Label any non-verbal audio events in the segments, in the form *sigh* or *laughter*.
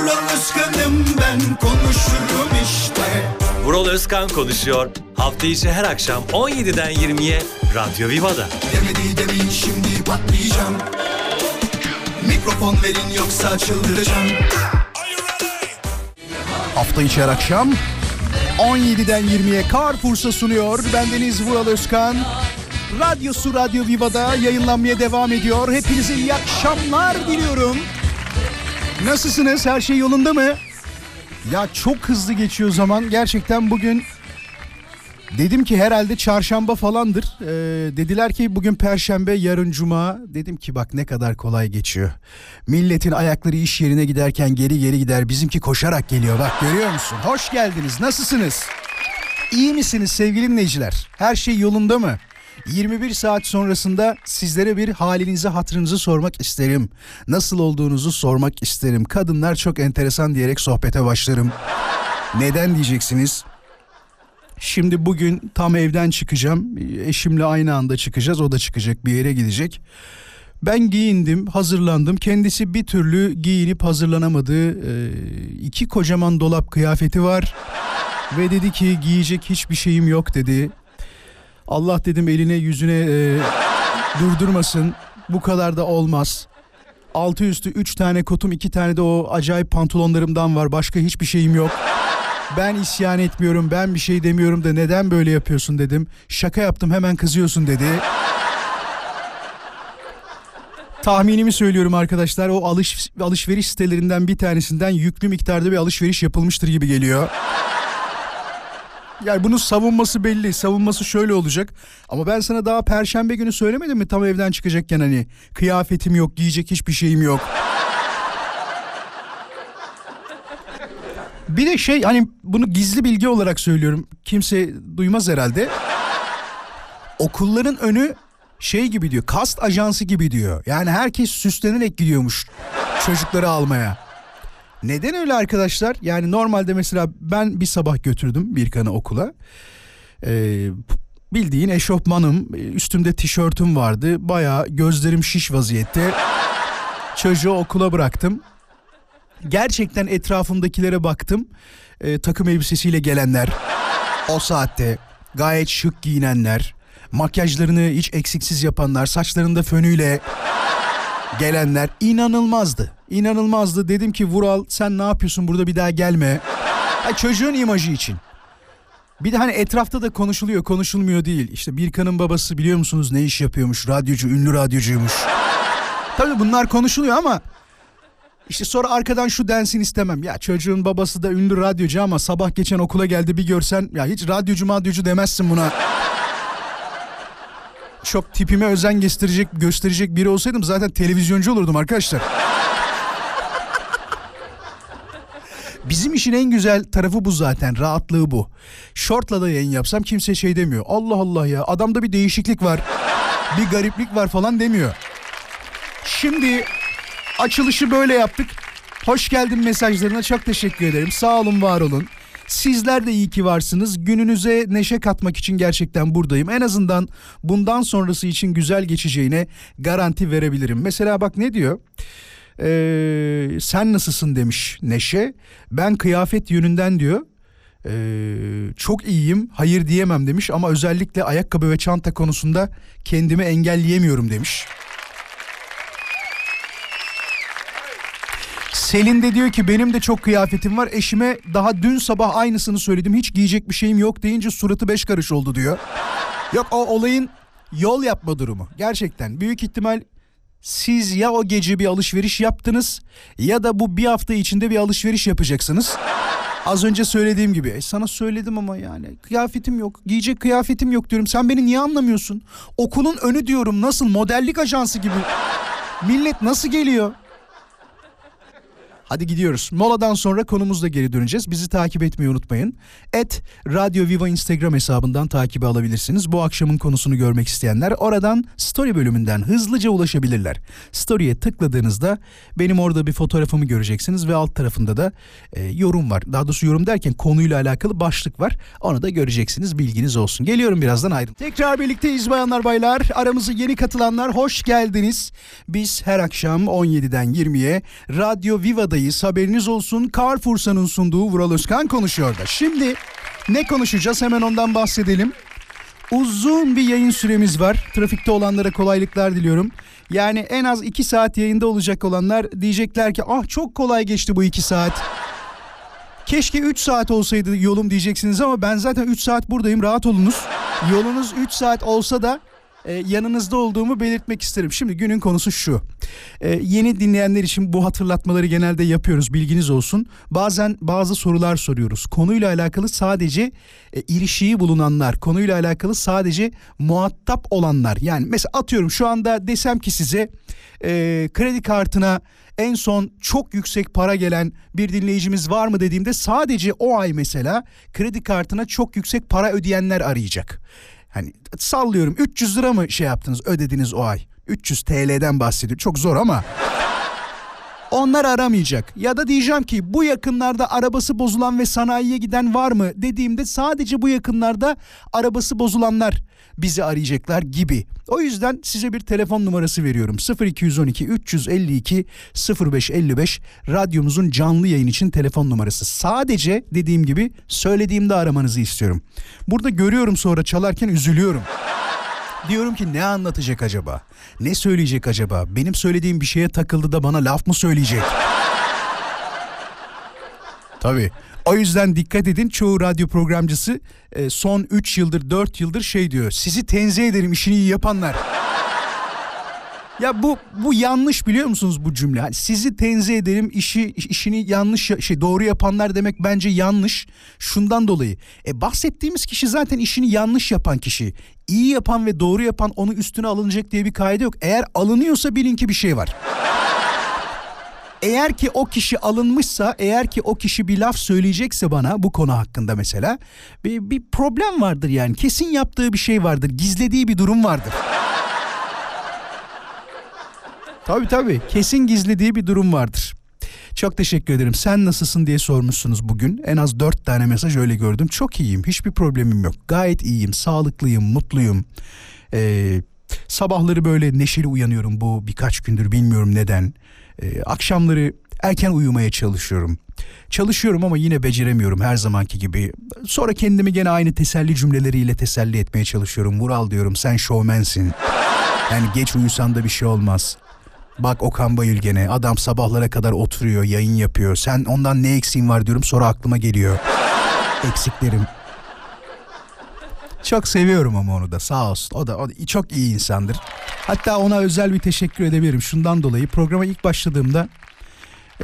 Vural Özkan'ım ben konuşurum işte Vural Özkan konuşuyor. Hafta içi her akşam 17'den 20'ye Radyo Viva'da. Demedi demin şimdi patlayacağım Mikrofon verin yoksa çıldıracağım Hafta içi her akşam 17'den 20'ye Carrefour'sa sunuyor. Bendeniz Vural Özkan. Radyosu Radyo Viva'da yayınlanmaya devam ediyor. Hepinize iyi akşamlar diliyorum. Nasılsınız? Her şey yolunda mı? Ya çok hızlı geçiyor zaman. Gerçekten bugün dedim ki herhalde çarşamba falandır. Ee, dediler ki bugün perşembe, yarın cuma. Dedim ki bak ne kadar kolay geçiyor. Milletin ayakları iş yerine giderken geri geri gider. Bizimki koşarak geliyor. Bak görüyor musun? Hoş geldiniz. Nasılsınız? İyi misiniz sevgili dinleyiciler? Her şey yolunda mı? 21 saat sonrasında sizlere bir halinizi hatırınızı sormak isterim. Nasıl olduğunuzu sormak isterim. Kadınlar çok enteresan diyerek sohbete başlarım. Neden diyeceksiniz? Şimdi bugün tam evden çıkacağım. Eşimle aynı anda çıkacağız. O da çıkacak bir yere gidecek. Ben giyindim, hazırlandım. Kendisi bir türlü giyinip hazırlanamadı. Ee, iki kocaman dolap kıyafeti var. Ve dedi ki giyecek hiçbir şeyim yok dedi. Allah dedim eline yüzüne e, durdurmasın. Bu kadar da olmaz. Altı üstü üç tane kotum iki tane de o acayip pantolonlarımdan var. Başka hiçbir şeyim yok. Ben isyan etmiyorum ben bir şey demiyorum da neden böyle yapıyorsun dedim. Şaka yaptım hemen kızıyorsun dedi. Tahminimi söylüyorum arkadaşlar o alış, alışveriş sitelerinden bir tanesinden yüklü miktarda bir alışveriş yapılmıştır gibi geliyor. Yani bunun savunması belli. Savunması şöyle olacak. Ama ben sana daha perşembe günü söylemedim mi tam evden çıkacakken hani kıyafetim yok, giyecek hiçbir şeyim yok. Bir de şey hani bunu gizli bilgi olarak söylüyorum. Kimse duymaz herhalde. Okulların önü şey gibi diyor. Kast ajansı gibi diyor. Yani herkes süslenerek gidiyormuş çocukları almaya. Neden öyle arkadaşlar? Yani normalde mesela ben bir sabah götürdüm Birkan'ı okula. Ee, bildiğin eşofmanım, üstümde tişörtüm vardı. Baya gözlerim şiş vaziyette. Çocuğu okula bıraktım. Gerçekten etrafımdakilere baktım. Ee, takım elbisesiyle gelenler. O saatte gayet şık giyinenler. Makyajlarını hiç eksiksiz yapanlar. Saçlarında fönüyle gelenler inanılmazdı. İnanılmazdı. Dedim ki Vural sen ne yapıyorsun burada bir daha gelme. Ha, çocuğun imajı için. Bir de hani etrafta da konuşuluyor konuşulmuyor değil. İşte Birkan'ın babası biliyor musunuz ne iş yapıyormuş? Radyocu, ünlü radyocuymuş. Tabii bunlar konuşuluyor ama işte sonra arkadan şu densin istemem. Ya çocuğun babası da ünlü radyocu ama sabah geçen okula geldi bir görsen ya hiç radyocu madyocu demezsin buna. Çok tipime özen gösterecek gösterecek biri olsaydım zaten televizyoncu olurdum arkadaşlar. Bizim işin en güzel tarafı bu zaten. Rahatlığı bu. Şortla da yayın yapsam kimse şey demiyor. Allah Allah ya adamda bir değişiklik var. Bir gariplik var falan demiyor. Şimdi açılışı böyle yaptık. Hoş geldin mesajlarına çok teşekkür ederim. Sağ olun var olun. Sizler de iyi ki varsınız. Gününüze neşe katmak için gerçekten buradayım. En azından bundan sonrası için güzel geçeceğine garanti verebilirim. Mesela bak ne diyor? Ee, sen nasılsın demiş Neşe. Ben kıyafet yönünden diyor. Ee, çok iyiyim hayır diyemem demiş ama özellikle ayakkabı ve çanta konusunda kendimi engelleyemiyorum demiş. Selin de diyor ki benim de çok kıyafetim var. Eşime daha dün sabah aynısını söyledim. Hiç giyecek bir şeyim yok deyince suratı beş karış oldu diyor. Yok o olayın yol yapma durumu. Gerçekten büyük ihtimal siz ya o gece bir alışveriş yaptınız ya da bu bir hafta içinde bir alışveriş yapacaksınız. Az önce söylediğim gibi e sana söyledim ama yani kıyafetim yok giyecek kıyafetim yok diyorum sen beni niye anlamıyorsun? Okulun önü diyorum nasıl modellik ajansı gibi millet nasıl geliyor? Hadi gidiyoruz. Moladan sonra konumuzla geri döneceğiz. Bizi takip etmeyi unutmayın. Et Radyo Viva Instagram hesabından takibi alabilirsiniz. Bu akşamın konusunu görmek isteyenler oradan story bölümünden hızlıca ulaşabilirler. Story'e tıkladığınızda benim orada bir fotoğrafımı göreceksiniz ve alt tarafında da e, yorum var. Daha doğrusu yorum derken konuyla alakalı başlık var. Onu da göreceksiniz. Bilginiz olsun. Geliyorum birazdan ayrı. Tekrar birlikteyiz bayanlar baylar. Aramıza yeni katılanlar hoş geldiniz. Biz her akşam 17'den 20'ye Radyo Viva'dayız. Haberiniz olsun. Carrefour'un sunduğu Vural Özkan konuşuyor da. Şimdi ne konuşacağız hemen ondan bahsedelim. Uzun bir yayın süremiz var. Trafikte olanlara kolaylıklar diliyorum. Yani en az 2 saat yayında olacak olanlar diyecekler ki ah çok kolay geçti bu 2 saat. Keşke 3 saat olsaydı yolum diyeceksiniz ama ben zaten 3 saat buradayım rahat olunuz. Yolunuz 3 saat olsa da e, yanınızda olduğumu belirtmek isterim. Şimdi günün konusu şu. E, yeni dinleyenler için bu hatırlatmaları genelde yapıyoruz bilginiz olsun. Bazen bazı sorular soruyoruz. Konuyla alakalı sadece e, ilişiği bulunanlar, konuyla alakalı sadece muhatap olanlar. Yani mesela atıyorum şu anda desem ki size e, kredi kartına en son çok yüksek para gelen bir dinleyicimiz var mı dediğimde sadece o ay mesela kredi kartına çok yüksek para ödeyenler arayacak. Hani sallıyorum 300 lira mı şey yaptınız ödediniz o ay? 300 TL'den bahsediyor. Çok zor ama onlar aramayacak. Ya da diyeceğim ki bu yakınlarda arabası bozulan ve sanayiye giden var mı dediğimde sadece bu yakınlarda arabası bozulanlar bizi arayacaklar gibi. O yüzden size bir telefon numarası veriyorum. 0212 352 0555 radyomuzun canlı yayın için telefon numarası. Sadece dediğim gibi söylediğimde aramanızı istiyorum. Burada görüyorum sonra çalarken üzülüyorum. Diyorum ki ne anlatacak acaba? Ne söyleyecek acaba? Benim söylediğim bir şeye takıldı da bana laf mı söyleyecek? *laughs* Tabii. O yüzden dikkat edin çoğu radyo programcısı e, son 3 yıldır 4 yıldır şey diyor. Sizi tenzih ederim işini iyi yapanlar. Ya bu bu yanlış biliyor musunuz bu cümle? Hani sizi tenzih ederim işi işini yanlış şey doğru yapanlar demek bence yanlış. Şundan dolayı. E bahsettiğimiz kişi zaten işini yanlış yapan kişi. İyi yapan ve doğru yapan onu üstüne alınacak diye bir kaide yok. Eğer alınıyorsa bilin ki bir şey var. Eğer ki o kişi alınmışsa, eğer ki o kişi bir laf söyleyecekse bana bu konu hakkında mesela bir, bir problem vardır yani. Kesin yaptığı bir şey vardır, gizlediği bir durum vardır. Tabii tabii kesin gizlediği bir durum vardır. Çok teşekkür ederim. Sen nasılsın diye sormuşsunuz bugün. En az dört tane mesaj öyle gördüm. Çok iyiyim. Hiçbir problemim yok. Gayet iyiyim. Sağlıklıyım. Mutluyum. Ee, sabahları böyle neşeli uyanıyorum bu birkaç gündür. Bilmiyorum neden. Ee, akşamları erken uyumaya çalışıyorum. Çalışıyorum ama yine beceremiyorum her zamanki gibi. Sonra kendimi gene aynı teselli cümleleriyle teselli etmeye çalışıyorum. Vural diyorum sen şovmensin. Yani geç uyusan da bir şey olmaz. Bak Okan Bayülgen'e adam sabahlara kadar oturuyor yayın yapıyor. Sen ondan ne eksiğin var diyorum sonra aklıma geliyor. Eksiklerim. Çok seviyorum ama onu da sağ olsun. O da, o da çok iyi insandır. Hatta ona özel bir teşekkür edebilirim. Şundan dolayı programa ilk başladığımda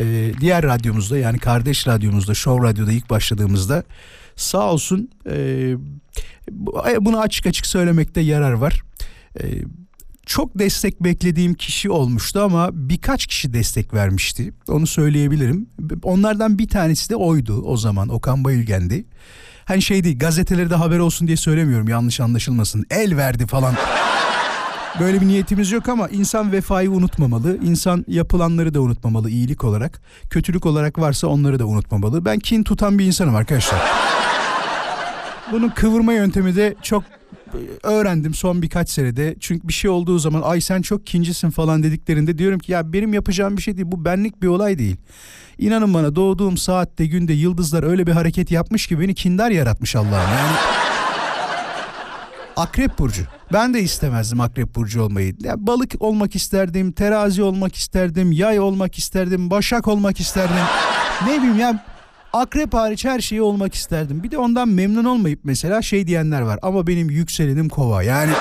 e, diğer radyomuzda yani kardeş radyomuzda Show Radyo'da ilk başladığımızda sağ olsun e, bunu açık açık söylemekte yarar var. E, çok destek beklediğim kişi olmuştu ama birkaç kişi destek vermişti. Onu söyleyebilirim. Onlardan bir tanesi de oydu o zaman Okan Bayülgen'di. Hani şey değil gazetelerde haber olsun diye söylemiyorum yanlış anlaşılmasın. El verdi falan. Böyle bir niyetimiz yok ama insan vefayı unutmamalı. İnsan yapılanları da unutmamalı iyilik olarak. Kötülük olarak varsa onları da unutmamalı. Ben kin tutan bir insanım arkadaşlar. Bunun kıvırma yöntemi de çok öğrendim son birkaç senede. Çünkü bir şey olduğu zaman ay sen çok kincisin falan dediklerinde diyorum ki ya benim yapacağım bir şey değil. Bu benlik bir olay değil. İnanın bana doğduğum saatte günde yıldızlar öyle bir hareket yapmış ki beni kindar yaratmış Allah'ım. Yani *laughs* Akrep burcu. Ben de istemezdim akrep burcu olmayı. Ya balık olmak isterdim, terazi olmak isterdim, yay olmak isterdim, başak olmak isterdim. ne bileyim ya akrep hariç her şeyi olmak isterdim. Bir de ondan memnun olmayıp mesela şey diyenler var. Ama benim yükselenim kova. Yani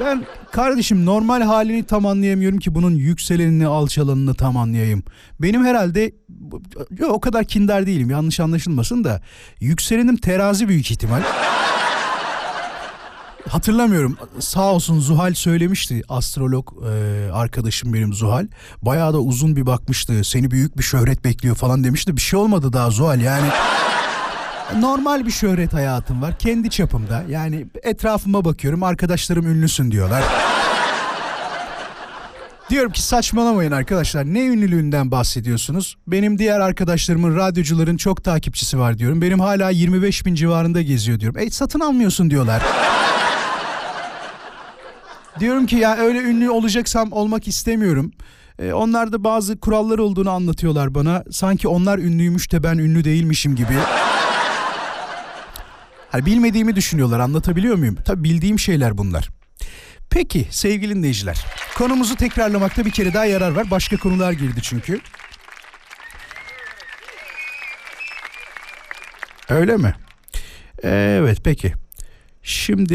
ben kardeşim normal halini tam anlayamıyorum ki bunun yükselenini alçalanını tam anlayayım. Benim herhalde o kadar kindar değilim yanlış anlaşılmasın da yükselenim terazi büyük ihtimal. Hatırlamıyorum. Sağ olsun Zuhal söylemişti. Astrolog e, arkadaşım benim Zuhal. Bayağı da uzun bir bakmıştı. Seni büyük bir şöhret bekliyor falan demişti. Bir şey olmadı daha Zuhal yani. Normal bir şöhret hayatım var. Kendi çapımda. Yani etrafıma bakıyorum. Arkadaşlarım ünlüsün diyorlar. Diyorum ki saçmalamayın arkadaşlar. Ne ünlülüğünden bahsediyorsunuz? Benim diğer arkadaşlarımın, radyocuların çok takipçisi var diyorum. Benim hala 25 bin civarında geziyor diyorum. E satın almıyorsun diyorlar. Diyorum ki ya öyle ünlü olacaksam olmak istemiyorum. E, onlar da bazı kurallar olduğunu anlatıyorlar bana. Sanki onlar ünlüymüş de ben ünlü değilmişim gibi. Hani bilmediğimi düşünüyorlar anlatabiliyor muyum? Tabii bildiğim şeyler bunlar. Peki sevgili dinleyiciler. Konumuzu tekrarlamakta bir kere daha yarar var. Başka konular girdi çünkü. Öyle mi? Evet peki. Şimdi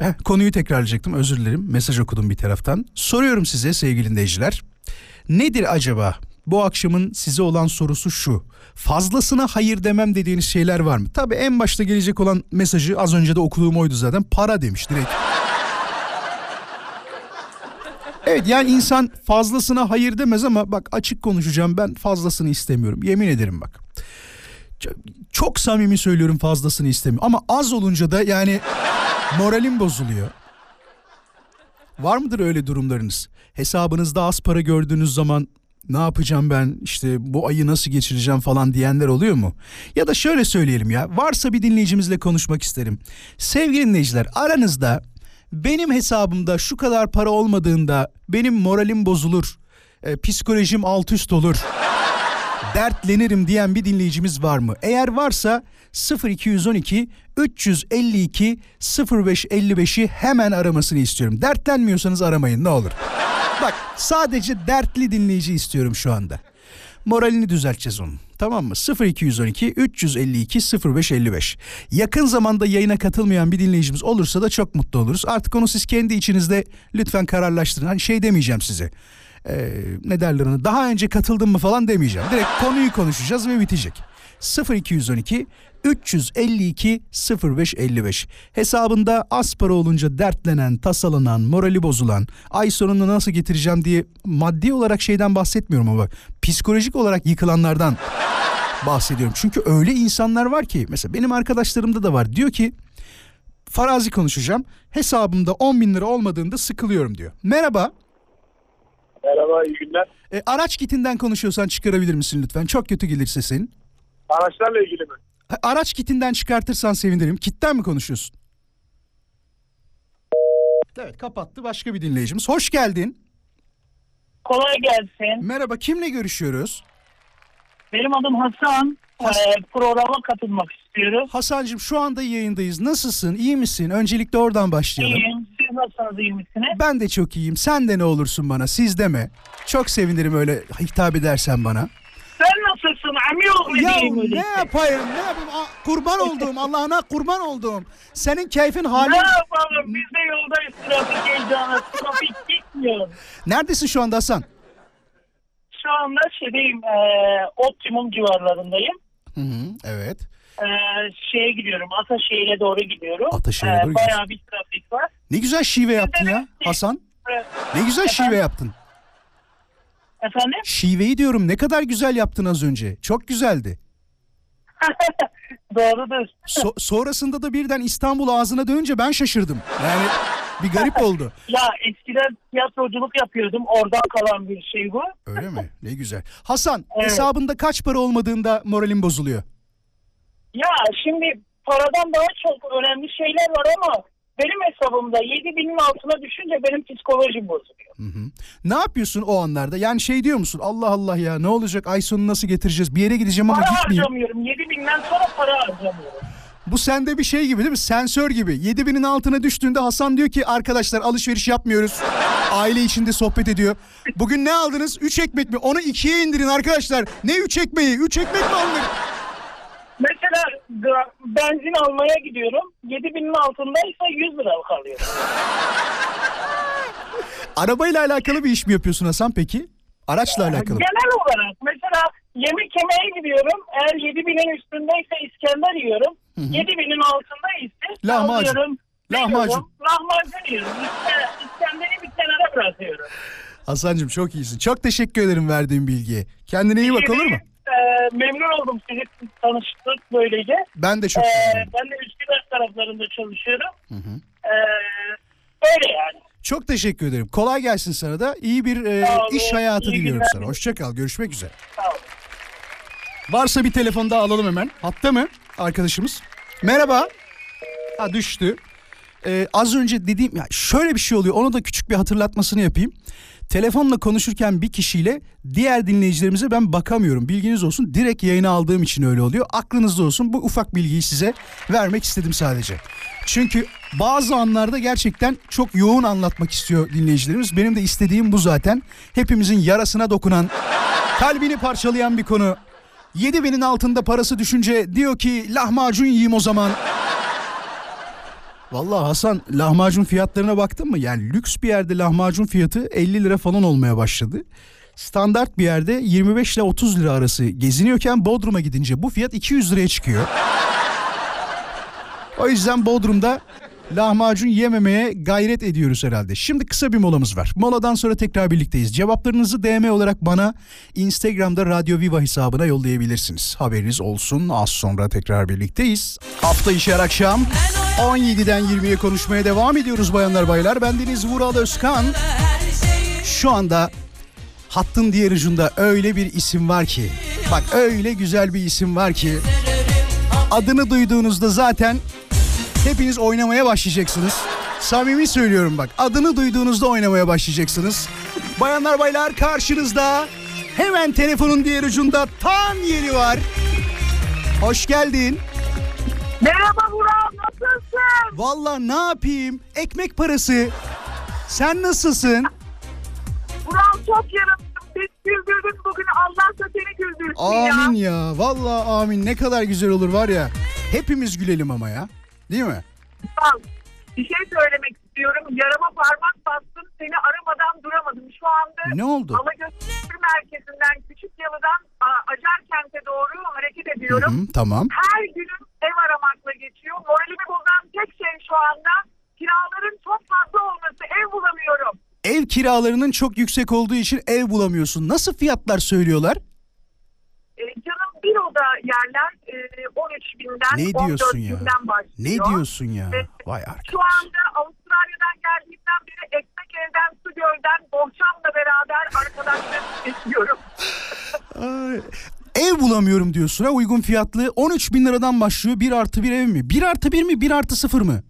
heh, konuyu tekrarlayacaktım özür dilerim. Mesaj okudum bir taraftan. Soruyorum size sevgili dinleyiciler. Nedir acaba bu akşamın size olan sorusu şu. Fazlasına hayır demem dediğiniz şeyler var mı? Tabii en başta gelecek olan mesajı az önce de okuduğum oydu zaten. Para demiş direkt. Evet yani insan fazlasına hayır demez ama bak açık konuşacağım ben fazlasını istemiyorum. Yemin ederim bak. Çok, samimi söylüyorum fazlasını istemiyorum. Ama az olunca da yani moralim bozuluyor. Var mıdır öyle durumlarınız? Hesabınızda az para gördüğünüz zaman ne yapacağım ben işte bu ayı nasıl geçireceğim falan diyenler oluyor mu? Ya da şöyle söyleyelim ya varsa bir dinleyicimizle konuşmak isterim. Sevgili dinleyiciler aranızda benim hesabımda şu kadar para olmadığında benim moralim bozulur, e, psikolojim alt üst olur, dertlenirim diyen bir dinleyicimiz var mı? Eğer varsa 0212 352 0555'i hemen aramasını istiyorum. Dertlenmiyorsanız aramayın ne olur. Bak sadece dertli dinleyici istiyorum şu anda. Moralini düzelteceğiz onun. Tamam mı? 0212 352 0555. Yakın zamanda yayına katılmayan bir dinleyicimiz olursa da çok mutlu oluruz. Artık onu siz kendi içinizde lütfen kararlaştırın. Hani şey demeyeceğim size. Ee, ne derler ona? Daha önce katıldın mı falan demeyeceğim. Direkt konuyu konuşacağız ve bitecek. 0212 352 0555 hesabında az para olunca dertlenen, tasalanan, morali bozulan, ay sonunu nasıl getireceğim diye maddi olarak şeyden bahsetmiyorum ama psikolojik olarak yıkılanlardan bahsediyorum. Çünkü öyle insanlar var ki mesela benim arkadaşlarımda da var diyor ki farazi konuşacağım hesabımda 10 bin lira olmadığında sıkılıyorum diyor. Merhaba. Merhaba, iyi günler. E, araç kitinden konuşuyorsan çıkarabilir misin lütfen? Çok kötü gelir sesin. Araçlarla ilgili mi? Ha, Araç kitinden çıkartırsan sevinirim. Kitten mi konuşuyorsun? Evet kapattı başka bir dinleyicimiz. Hoş geldin. Kolay gelsin. Merhaba kimle görüşüyoruz? Benim adım Hasan. Has- Ee, programa katılmak istiyorum. Hasancığım şu anda yayındayız. Nasılsın? İyi misin? Öncelikle oradan başlayalım. İyiyim. Siz nasılsınız? iyi misiniz? Ben de çok iyiyim. Sen de ne olursun bana? Siz deme. Çok sevinirim öyle hitap edersen bana. Sen nasılsın? Ya diyeyim ne öyleyse. yapayım? Ne yapayım? Kurban olduğum Allah'ına kurban olduğum. Senin keyfin halin. Ne yapalım? Biz de yoldayız. Trafik heyecanı. Trafik gitmiyor. Neredesin şu anda Hasan? Şu anda şeydeyim. E, Optimum civarlarındayım. Hı hı, evet. E, şeye gidiyorum. Ataşehir'e doğru gidiyorum. Ataşehir'e doğru Bayağı bir trafik var. Ne güzel şive yaptın ya Hasan. Ee, Ne güzel şive yaptın. Efendim? Şiveyi diyorum ne kadar güzel yaptın az önce. Çok güzeldi. *laughs* Doğrudur. So- sonrasında da birden İstanbul ağzına dönünce ben şaşırdım. Yani bir garip *laughs* oldu. Ya eskiden tiyatroculuk yapıyordum. Oradan kalan bir şey bu. Öyle mi? Ne güzel. Hasan Evet. hesabında kaç para olmadığında moralin bozuluyor. Ya şimdi paradan daha çok önemli şeyler var ama benim hesabımda 7 binin altına düşünce benim psikolojim bozuluyor. Hı hı. Ne yapıyorsun o anlarda? Yani şey diyor musun? Allah Allah ya ne olacak? Ay sonu nasıl getireceğiz? Bir yere gideceğim ama Para gitmeyeyim. harcamıyorum. 7 binden sonra para harcamıyorum. Bu sende bir şey gibi değil mi? Sensör gibi. 7000'in altına düştüğünde Hasan diyor ki arkadaşlar alışveriş yapmıyoruz. Aile içinde sohbet ediyor. Bugün ne aldınız? 3 ekmek mi? Onu 2'ye indirin arkadaşlar. Ne 3 ekmeği? 3 ekmek mi alınır? Mesela benzin almaya gidiyorum. 7 binin altındaysa 100 lira kalıyor. *laughs* Arabayla alakalı bir iş mi yapıyorsun Hasan peki? Araçla alakalı. Genel olarak mesela yemek yemeye gidiyorum. Eğer 7 binin üstündeyse İskender yiyorum. 7 binin altında ise Lahmacun. alıyorum Lahmacun. Lahmacun yiyorum. İske- İskenderi bir kenara bırakıyorum. Hasan'cığım çok iyisin. Çok teşekkür ederim verdiğin bilgiye. Kendine iyi bak olur mu? Ee, memnun oldum sizi tanıştık böylece. Ben de çok sevindim. ben de Üsküdar taraflarında çalışıyorum. Ee, böyle yani. Çok teşekkür ederim. Kolay gelsin sana da. İyi bir e, Sağ olun. iş hayatı İyi diliyorum günler. sana. Hoşça kal. Görüşmek üzere. Sağ olun. Varsa bir telefon daha alalım hemen. Hatta mı arkadaşımız? Merhaba. Ha düştü. Ee, az önce dediğim ya şöyle bir şey oluyor. Onu da küçük bir hatırlatmasını yapayım. Telefonla konuşurken bir kişiyle diğer dinleyicilerimize ben bakamıyorum. Bilginiz olsun. Direkt yayına aldığım için öyle oluyor. Aklınızda olsun. Bu ufak bilgiyi size vermek istedim sadece. Çünkü bazı anlarda gerçekten çok yoğun anlatmak istiyor dinleyicilerimiz. Benim de istediğim bu zaten. Hepimizin yarasına dokunan, kalbini parçalayan bir konu. 7 binin altında parası düşünce diyor ki lahmacun yiyeyim o zaman. Vallahi Hasan lahmacun fiyatlarına baktın mı? Yani lüks bir yerde lahmacun fiyatı 50 lira falan olmaya başladı. Standart bir yerde 25 ile 30 lira arası geziniyorken Bodrum'a gidince bu fiyat 200 liraya çıkıyor. O yüzden Bodrum'da lahmacun yememeye gayret ediyoruz herhalde. Şimdi kısa bir molamız var. Moladan sonra tekrar birlikteyiz. Cevaplarınızı DM olarak bana Instagram'da Radyo Viva hesabına yollayabilirsiniz. Haberiniz olsun. Az sonra tekrar birlikteyiz. Hafta içi akşam 17'den 20'ye konuşmaya devam ediyoruz bayanlar baylar. Ben Deniz Vural Özkan. Şu anda hattın diğer ucunda öyle bir isim var ki. Bak öyle güzel bir isim var ki. Adını duyduğunuzda zaten hepiniz oynamaya başlayacaksınız. Samimi söylüyorum bak. Adını duyduğunuzda oynamaya başlayacaksınız. Bayanlar baylar karşınızda hemen telefonun diğer ucunda Tan yeri var. Hoş geldin. Merhaba Vural nasılsın? Vallahi ne yapayım? Ekmek parası. Sen nasılsın? Vural çok yarım. Biz güldürdün bugün Allah da seni güldürsün Amin ya. ya. Vallahi amin. Ne kadar güzel olur var ya. Hepimiz gülelim ama ya. Değil mi? Vural, Bir şey söylemek istiyorum. Yarama parmak bastım. Seni aramadan duramadım. Şu anda Ne oldu? Alagöz Kültür Merkezi'nden Küçük Yalı'dan a- Acarkent'e doğru hareket Hı ediyorum. hı, tamam. Her günüm ev aramakla geçiyor. Moralimi bozan tek şey şu anda kiraların çok fazla olması. Ev bulamıyorum. Ev kiralarının çok yüksek olduğu için ev bulamıyorsun. Nasıl fiyatlar söylüyorlar? Oda yerler e, 13 binden Ne 14 diyorsun ya? binden başlıyor. Ne diyorsun ya? Evet. Vay arkadaş. Şu anda Avustralya'dan geldiğimden beri ekmek evden, su gölden, bohçamla beraber arkadaşlarımı geçiyorum. *laughs* Ay. Ev bulamıyorum diyorsun ha uygun fiyatlı. 13 bin liradan başlıyor. 1 artı 1 ev mi? 1 artı 1 mi? 1 artı 0 mı?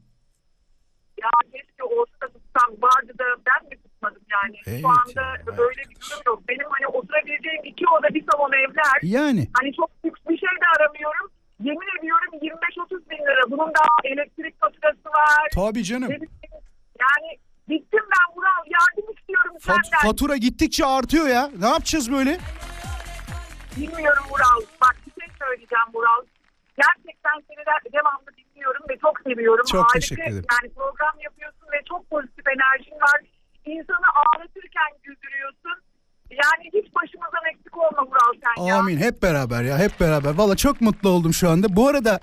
Ya keşke olsa tutsam vardı da ben mi tutmadım yani. Evet Şu anda ya, böyle bir durum yok. Benim hani oturabileceğim iki oda bir salon evler. Yani. Hani çok lüks bir şey de aramıyorum. Yemin ediyorum 25-30 bin lira. Bunun da elektrik faturası var. Tabii canım. Yani bittim ben Vural yardım istiyorum Fat- senden. fatura gittikçe artıyor ya. Ne yapacağız böyle? Bilmiyorum Vural. Bak bir şey söyleyeceğim Vural. Gerçekten seni de devamlı dinliyorum ve çok seviyorum. Çok Harika, teşekkür ederim. Yani program yapıyorsun ve çok pozitif enerjin var. İnsanı ağlatırken güldürüyorsun. Yani hiç başımızdan eksik olma Vural sen ya. Amin. Hep beraber ya. Hep beraber. Valla çok mutlu oldum şu anda. Bu arada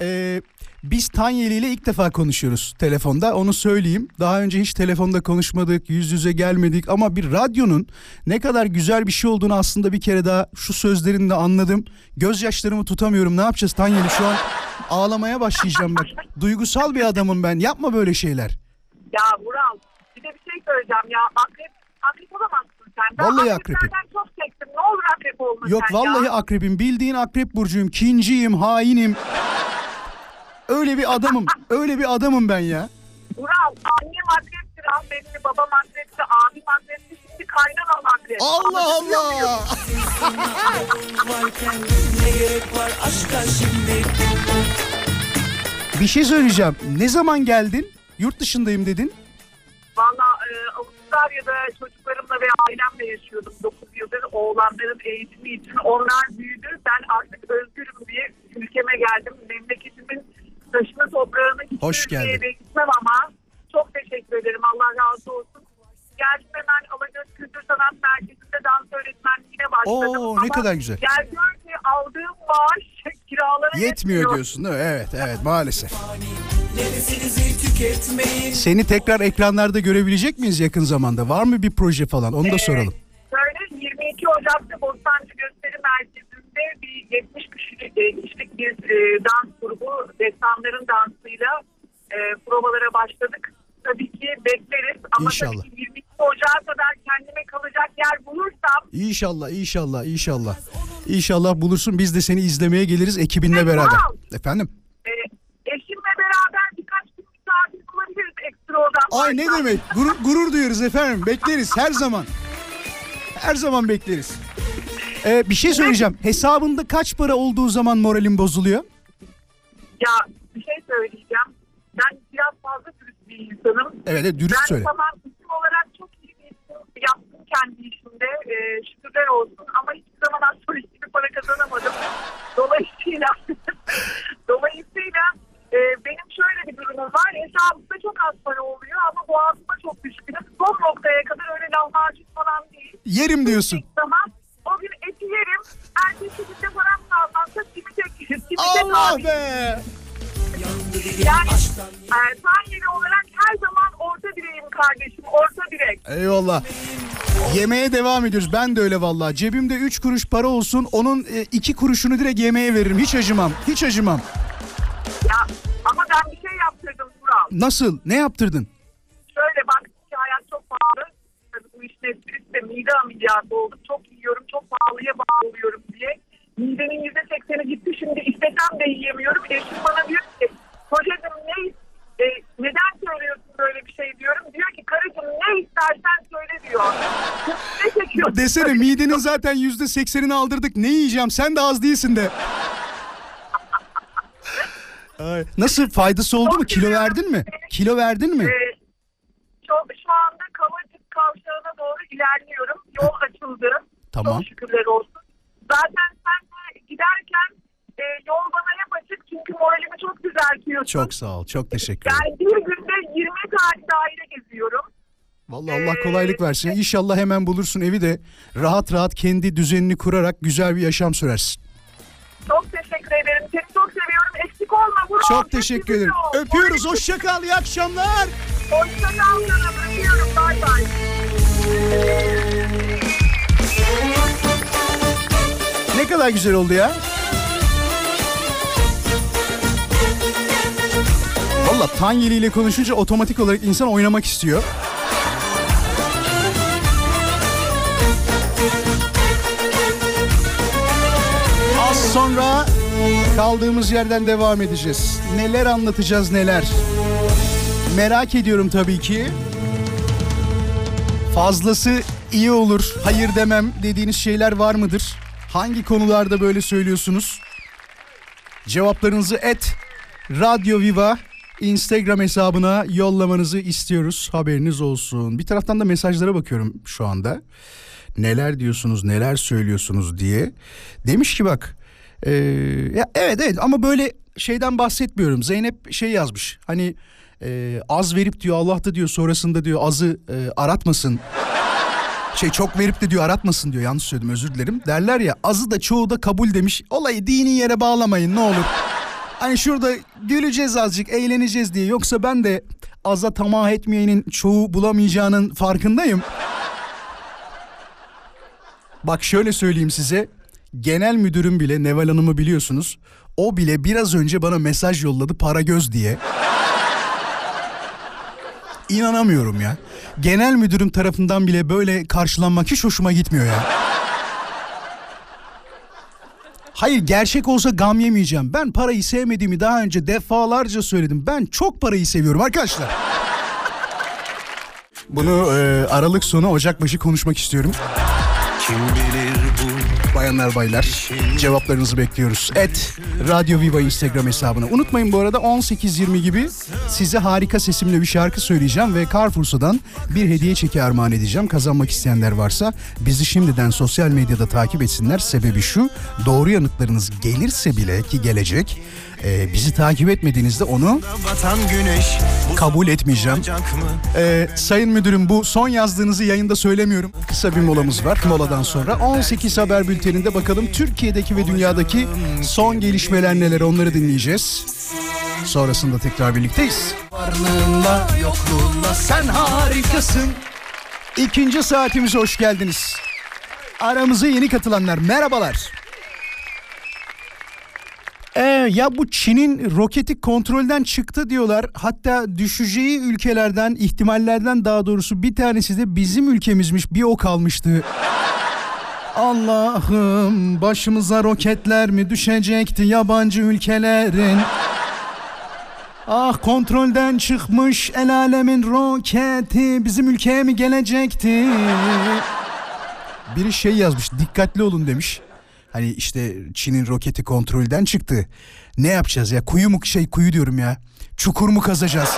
e, biz Tanyeli ile ilk defa konuşuyoruz telefonda. Onu söyleyeyim. Daha önce hiç telefonda konuşmadık. Yüz yüze gelmedik. Ama bir radyonun ne kadar güzel bir şey olduğunu aslında bir kere daha şu sözlerinde anladım. Gözyaşlarımı tutamıyorum. Ne yapacağız Tanyeli? Şu an ağlamaya başlayacağım bak. Duygusal bir adamım ben. Yapma böyle şeyler. Ya Vural şey söyleyeceğim ya. Akrep, akrep olamazsın sen. Ben Vallahi akreplerden çok çektim. Ne olur akrep olma Yok sen vallahi ya. akrebim. Bildiğin akrep burcuyum. Kinciyim, hainim. Öyle bir adamım. *laughs* Öyle bir adamım ben ya. Vural annem akrepti rahmetli, babam akrepti, abim akrepti. Şimdi kaynanam akrep. Allah? Allah. Bir şey söyleyeceğim. Ne zaman geldin? Yurt dışındayım dedin. Valla Avustralya'da çocuklarımla ve ailemle yaşıyordum 9 yıldır. Oğlanların eğitimi için onlar büyüdü. Ben artık özgürüm diye ülkeme geldim. Memleketimin taşını toprağını Hoş geldin. gitmem ama çok teşekkür ederim. Allah razı olsun. Geldim hemen Alagöz Kültür Sanat Merkezi'nde dans öğretmenliğine başladım. Oo, ne Ama kadar güzel. Gel gör ki aldığım maaş kiralara Yetmiyor diyorsun değil mi? Evet evet maalesef. Seni tekrar ekranlarda görebilecek miyiz yakın zamanda? Var mı bir proje falan? Onu da soralım. Böyle 22 Ocak'ta Bostancı Gösteri Merkezi'nde bir 70 kişilik, e, kişilik bir e, dans grubu destanların dansıyla e, provalara başladık. Tabii ki bekleriz ama İnşallah. tabii ki 22 Ocak'a kadar kendime kalacak yer bulursam İnşallah, inşallah, inşallah. İnşallah bulursun. Biz de seni izlemeye geliriz ekibinle beraber. Efendim? e, eşimle beraber birkaç gün misafir olabiliriz ekstra odan. Ay ne demek? Gurur, gurur duyuyoruz efendim. Bekleriz her zaman. Her zaman bekleriz. Ee, bir şey söyleyeceğim. Hesabında kaç para olduğu zaman moralin bozuluyor? Ya bir şey söyleyeceğim. Ben biraz fazla bir insanım. Evet, evet dürüst ben söyle. tamam isim olarak çok iyi bir isim yaptım kendi işimde. Ee, şükürler olsun ama hiçbir zaman astrolojik bir para kazanamadım. *laughs* Dolayısıyla *laughs* dolayısıyla e, benim şöyle bir durumum var. Hesabımda çok az para oluyor ama boğazıma çok düşkünüm. Son noktaya kadar öyle lahmacun falan değil. Yerim diyorsun. Zaman o gün eti yerim. Ertesi günde param kalmazsa simite, simite Allah tabi. be! Yani e, sen yeni olarak her zaman orta direğim kardeşim. Orta direk. Eyvallah. Yemeğe devam ediyoruz. Ben de öyle vallahi. Cebimde 3 kuruş para olsun. Onun 2 kuruşunu direkt yemeğe veririm. Hiç acımam. Hiç acımam. Ya, ama ben bir şey yaptırdım Vural. Nasıl? Ne yaptırdın? Şöyle ki hayat çok pahalı. Bu işin esprisi de mide ameliyatı oldum. Çok yiyorum, çok pahalıya bağlıyorum diye. Midenin yüzde sekseni gitti. Şimdi istesem de yiyemiyorum. Eşim bana diyor kocacığım ne e, neden söylüyorsun böyle bir şey diyorum. Diyor ki karıcığım ne istersen söyle diyor. ne çekiyorsun? Desene midenin zaten yüzde seksenini aldırdık. Ne yiyeceğim? Sen de az değilsin de. Ay, Nasıl faydası oldu mu? Kilo verdin mi? Kilo verdin mi? Ee, şu, şu anda Kavacık kavşağına doğru ilerliyorum. Yol açıldı. Tamam. Çok şükürler olsun. Zaten sen de giderken e, yol bana hep açık çünkü moralimi çok sağ ol. Çok teşekkür ederim. Yani bir günde 20 tane daire geziyorum. Vallahi Allah kolaylık versin. İnşallah hemen bulursun evi de rahat rahat kendi düzenini kurarak güzel bir yaşam sürersin. Çok teşekkür ederim. Seni çok seviyorum. Eksik olma. Vural. Çok teşekkür ederim. Öpüyoruz. Hoşça kal. İyi akşamlar. Hoşça kal canım. Öpüyorum. Bay bay. Ne kadar güzel oldu ya. Valla Tanyeli ile konuşunca otomatik olarak insan oynamak istiyor. Az sonra kaldığımız yerden devam edeceğiz. Neler anlatacağız neler. Merak ediyorum tabii ki. Fazlası iyi olur, hayır demem dediğiniz şeyler var mıdır? Hangi konularda böyle söylüyorsunuz? Cevaplarınızı et Radyo Viva Instagram hesabına yollamanızı istiyoruz. Haberiniz olsun. Bir taraftan da mesajlara bakıyorum şu anda. Neler diyorsunuz, neler söylüyorsunuz diye. Demiş ki bak. eee, ya evet evet ama böyle şeyden bahsetmiyorum. Zeynep şey yazmış. Hani eee, az verip diyor Allah da diyor sonrasında diyor azı eee, aratmasın. Şey çok verip de diyor aratmasın diyor yanlış söyledim özür dilerim. Derler ya azı da çoğu da kabul demiş. Olayı dini yere bağlamayın ne olur. Hani şurada güleceğiz azıcık eğleneceğiz diye. Yoksa ben de aza tamah etmeyenin çoğu bulamayacağının farkındayım. Bak şöyle söyleyeyim size. Genel müdürüm bile Neval Hanım'ı biliyorsunuz. O bile biraz önce bana mesaj yolladı para göz diye. İnanamıyorum ya. Genel müdürüm tarafından bile böyle karşılanmak hiç hoşuma gitmiyor ya. Hayır gerçek olsa gam yemeyeceğim. Ben parayı sevmediğimi daha önce defalarca söyledim. Ben çok parayı seviyorum arkadaşlar. Bunu e, Aralık sonu Ocak başı konuşmak istiyorum. Kim bilir bu Bayanlar baylar cevaplarınızı bekliyoruz. Et Radyo Viva Instagram hesabına. Unutmayın bu arada 18.20 gibi size harika sesimle bir şarkı söyleyeceğim ve Carrefour'dan bir hediye çeki armağan edeceğim. Kazanmak isteyenler varsa bizi şimdiden sosyal medyada takip etsinler. Sebebi şu doğru yanıtlarınız gelirse bile ki gelecek e, bizi takip etmediğinizde onu kabul etmeyeceğim. Ee, sayın müdürüm bu son yazdığınızı yayında söylemiyorum. Kısa bir molamız var. Moladan sonra 18 haber bülteninde bakalım Türkiye'deki ve dünyadaki son gelişmeler neler onları dinleyeceğiz. Sonrasında tekrar birlikteyiz. Varlığınla yokluğunla sen harikasın. İkinci saatimize hoş geldiniz. Aramıza yeni katılanlar merhabalar. Ee, ya bu Çin'in roketi kontrolden çıktı diyorlar. Hatta düşeceği ülkelerden, ihtimallerden daha doğrusu bir tanesi de bizim ülkemizmiş. Bir o kalmıştı. *laughs* Allah'ım başımıza roketler mi düşecekti yabancı ülkelerin? Ah kontrolden çıkmış el alemin roketi bizim ülkeye mi gelecekti? Biri şey yazmış dikkatli olun demiş. Hani işte Çin'in roketi kontrolden çıktı. Ne yapacağız ya kuyu mu şey kuyu diyorum ya. Çukur mu kazacağız?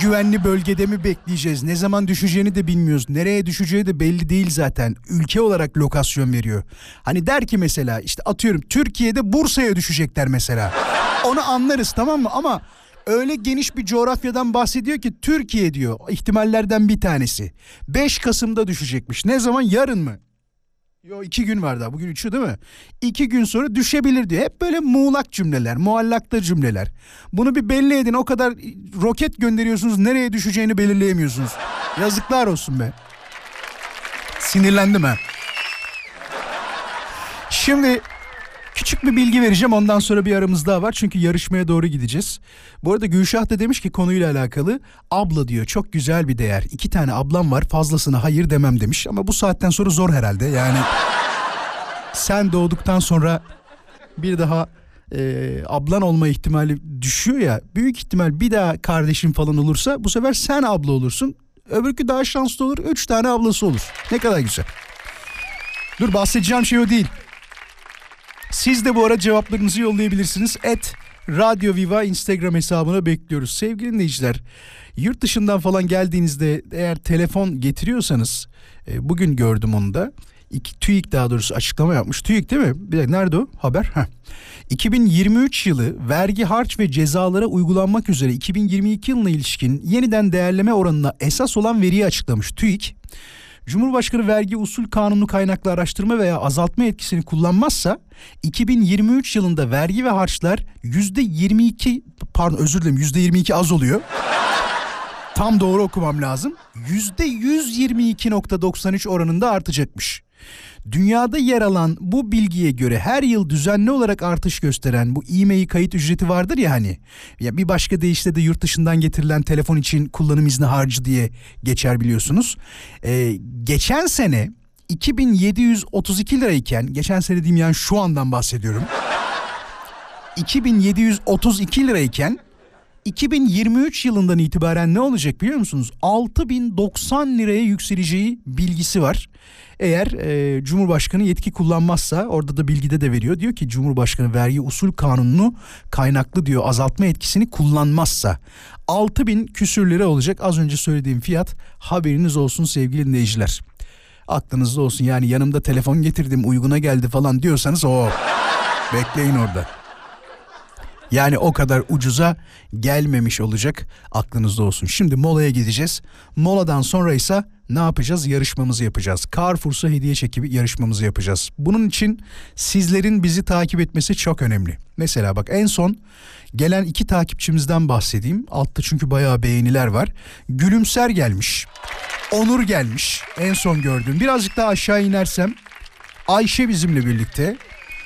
Güvenli bölgede mi bekleyeceğiz? Ne zaman düşeceğini de bilmiyoruz. Nereye düşeceği de belli değil zaten. Ülke olarak lokasyon veriyor. Hani der ki mesela işte atıyorum Türkiye'de Bursa'ya düşecekler mesela. Onu anlarız tamam mı? Ama öyle geniş bir coğrafyadan bahsediyor ki Türkiye diyor ihtimallerden bir tanesi. 5 Kasım'da düşecekmiş. Ne zaman? Yarın mı? Yo iki gün var daha bugün üçü değil mi? İki gün sonra düşebilir diyor. Hep böyle muğlak cümleler, muallakta cümleler. Bunu bir belli edin o kadar roket gönderiyorsunuz nereye düşeceğini belirleyemiyorsunuz. Yazıklar olsun be. Sinirlendim ha. Şimdi küçük bir bilgi vereceğim ondan sonra bir aramız daha var çünkü yarışmaya doğru gideceğiz. Bu arada Gülşah da demiş ki konuyla alakalı abla diyor çok güzel bir değer. İki tane ablam var fazlasına hayır demem demiş ama bu saatten sonra zor herhalde yani. *laughs* sen doğduktan sonra bir daha e, ablan olma ihtimali düşüyor ya büyük ihtimal bir daha kardeşin falan olursa bu sefer sen abla olursun. Öbürkü daha şanslı olur üç tane ablası olur. Ne kadar güzel. Dur bahsedeceğim şey o değil. Siz de bu ara cevaplarınızı yollayabilirsiniz. Et Radyo Viva Instagram hesabına bekliyoruz. Sevgili dinleyiciler, yurt dışından falan geldiğinizde eğer telefon getiriyorsanız, e, bugün gördüm onu da. İki, TÜİK daha doğrusu açıklama yapmış. TÜİK değil mi? Bir dakika nerede o haber? Heh. 2023 yılı vergi harç ve cezalara uygulanmak üzere 2022 yılına ilişkin yeniden değerleme oranına esas olan veriyi açıklamış TÜİK. Cumhurbaşkanı vergi usul kanunu kaynaklı araştırma veya azaltma etkisini kullanmazsa 2023 yılında vergi ve harçlar %22 pardon özür dilerim %22 az oluyor. Tam doğru okumam lazım. %122.93 oranında artacakmış. Dünyada yer alan bu bilgiye göre her yıl düzenli olarak artış gösteren bu e-mail kayıt ücreti vardır ya hani. Ya bir başka deyişle de yurt dışından getirilen telefon için kullanım izni harcı diye geçer biliyorsunuz. Ee, geçen sene 2732 lirayken geçen sene diyeyim yani şu andan bahsediyorum. *laughs* 2732 lirayken 2023 yılından itibaren ne olacak biliyor musunuz? 6090 liraya yükseleceği bilgisi var. Eğer e, Cumhurbaşkanı yetki kullanmazsa orada da bilgide de veriyor. Diyor ki Cumhurbaşkanı vergi usul kanununu kaynaklı diyor azaltma etkisini kullanmazsa 6000 küsür lira olacak. Az önce söylediğim fiyat haberiniz olsun sevgili dinleyiciler. Aklınızda olsun yani yanımda telefon getirdim uyguna geldi falan diyorsanız o bekleyin orada. Yani o kadar ucuza gelmemiş olacak aklınızda olsun. Şimdi molaya gideceğiz. Moladan sonra ise ne yapacağız? Yarışmamızı yapacağız. Carrefour'sa hediye çekibi yarışmamızı yapacağız. Bunun için sizlerin bizi takip etmesi çok önemli. Mesela bak en son gelen iki takipçimizden bahsedeyim. Altta çünkü bayağı beğeniler var. Gülümser gelmiş. Onur gelmiş. En son gördüğüm. Birazcık daha aşağı inersem Ayşe bizimle birlikte.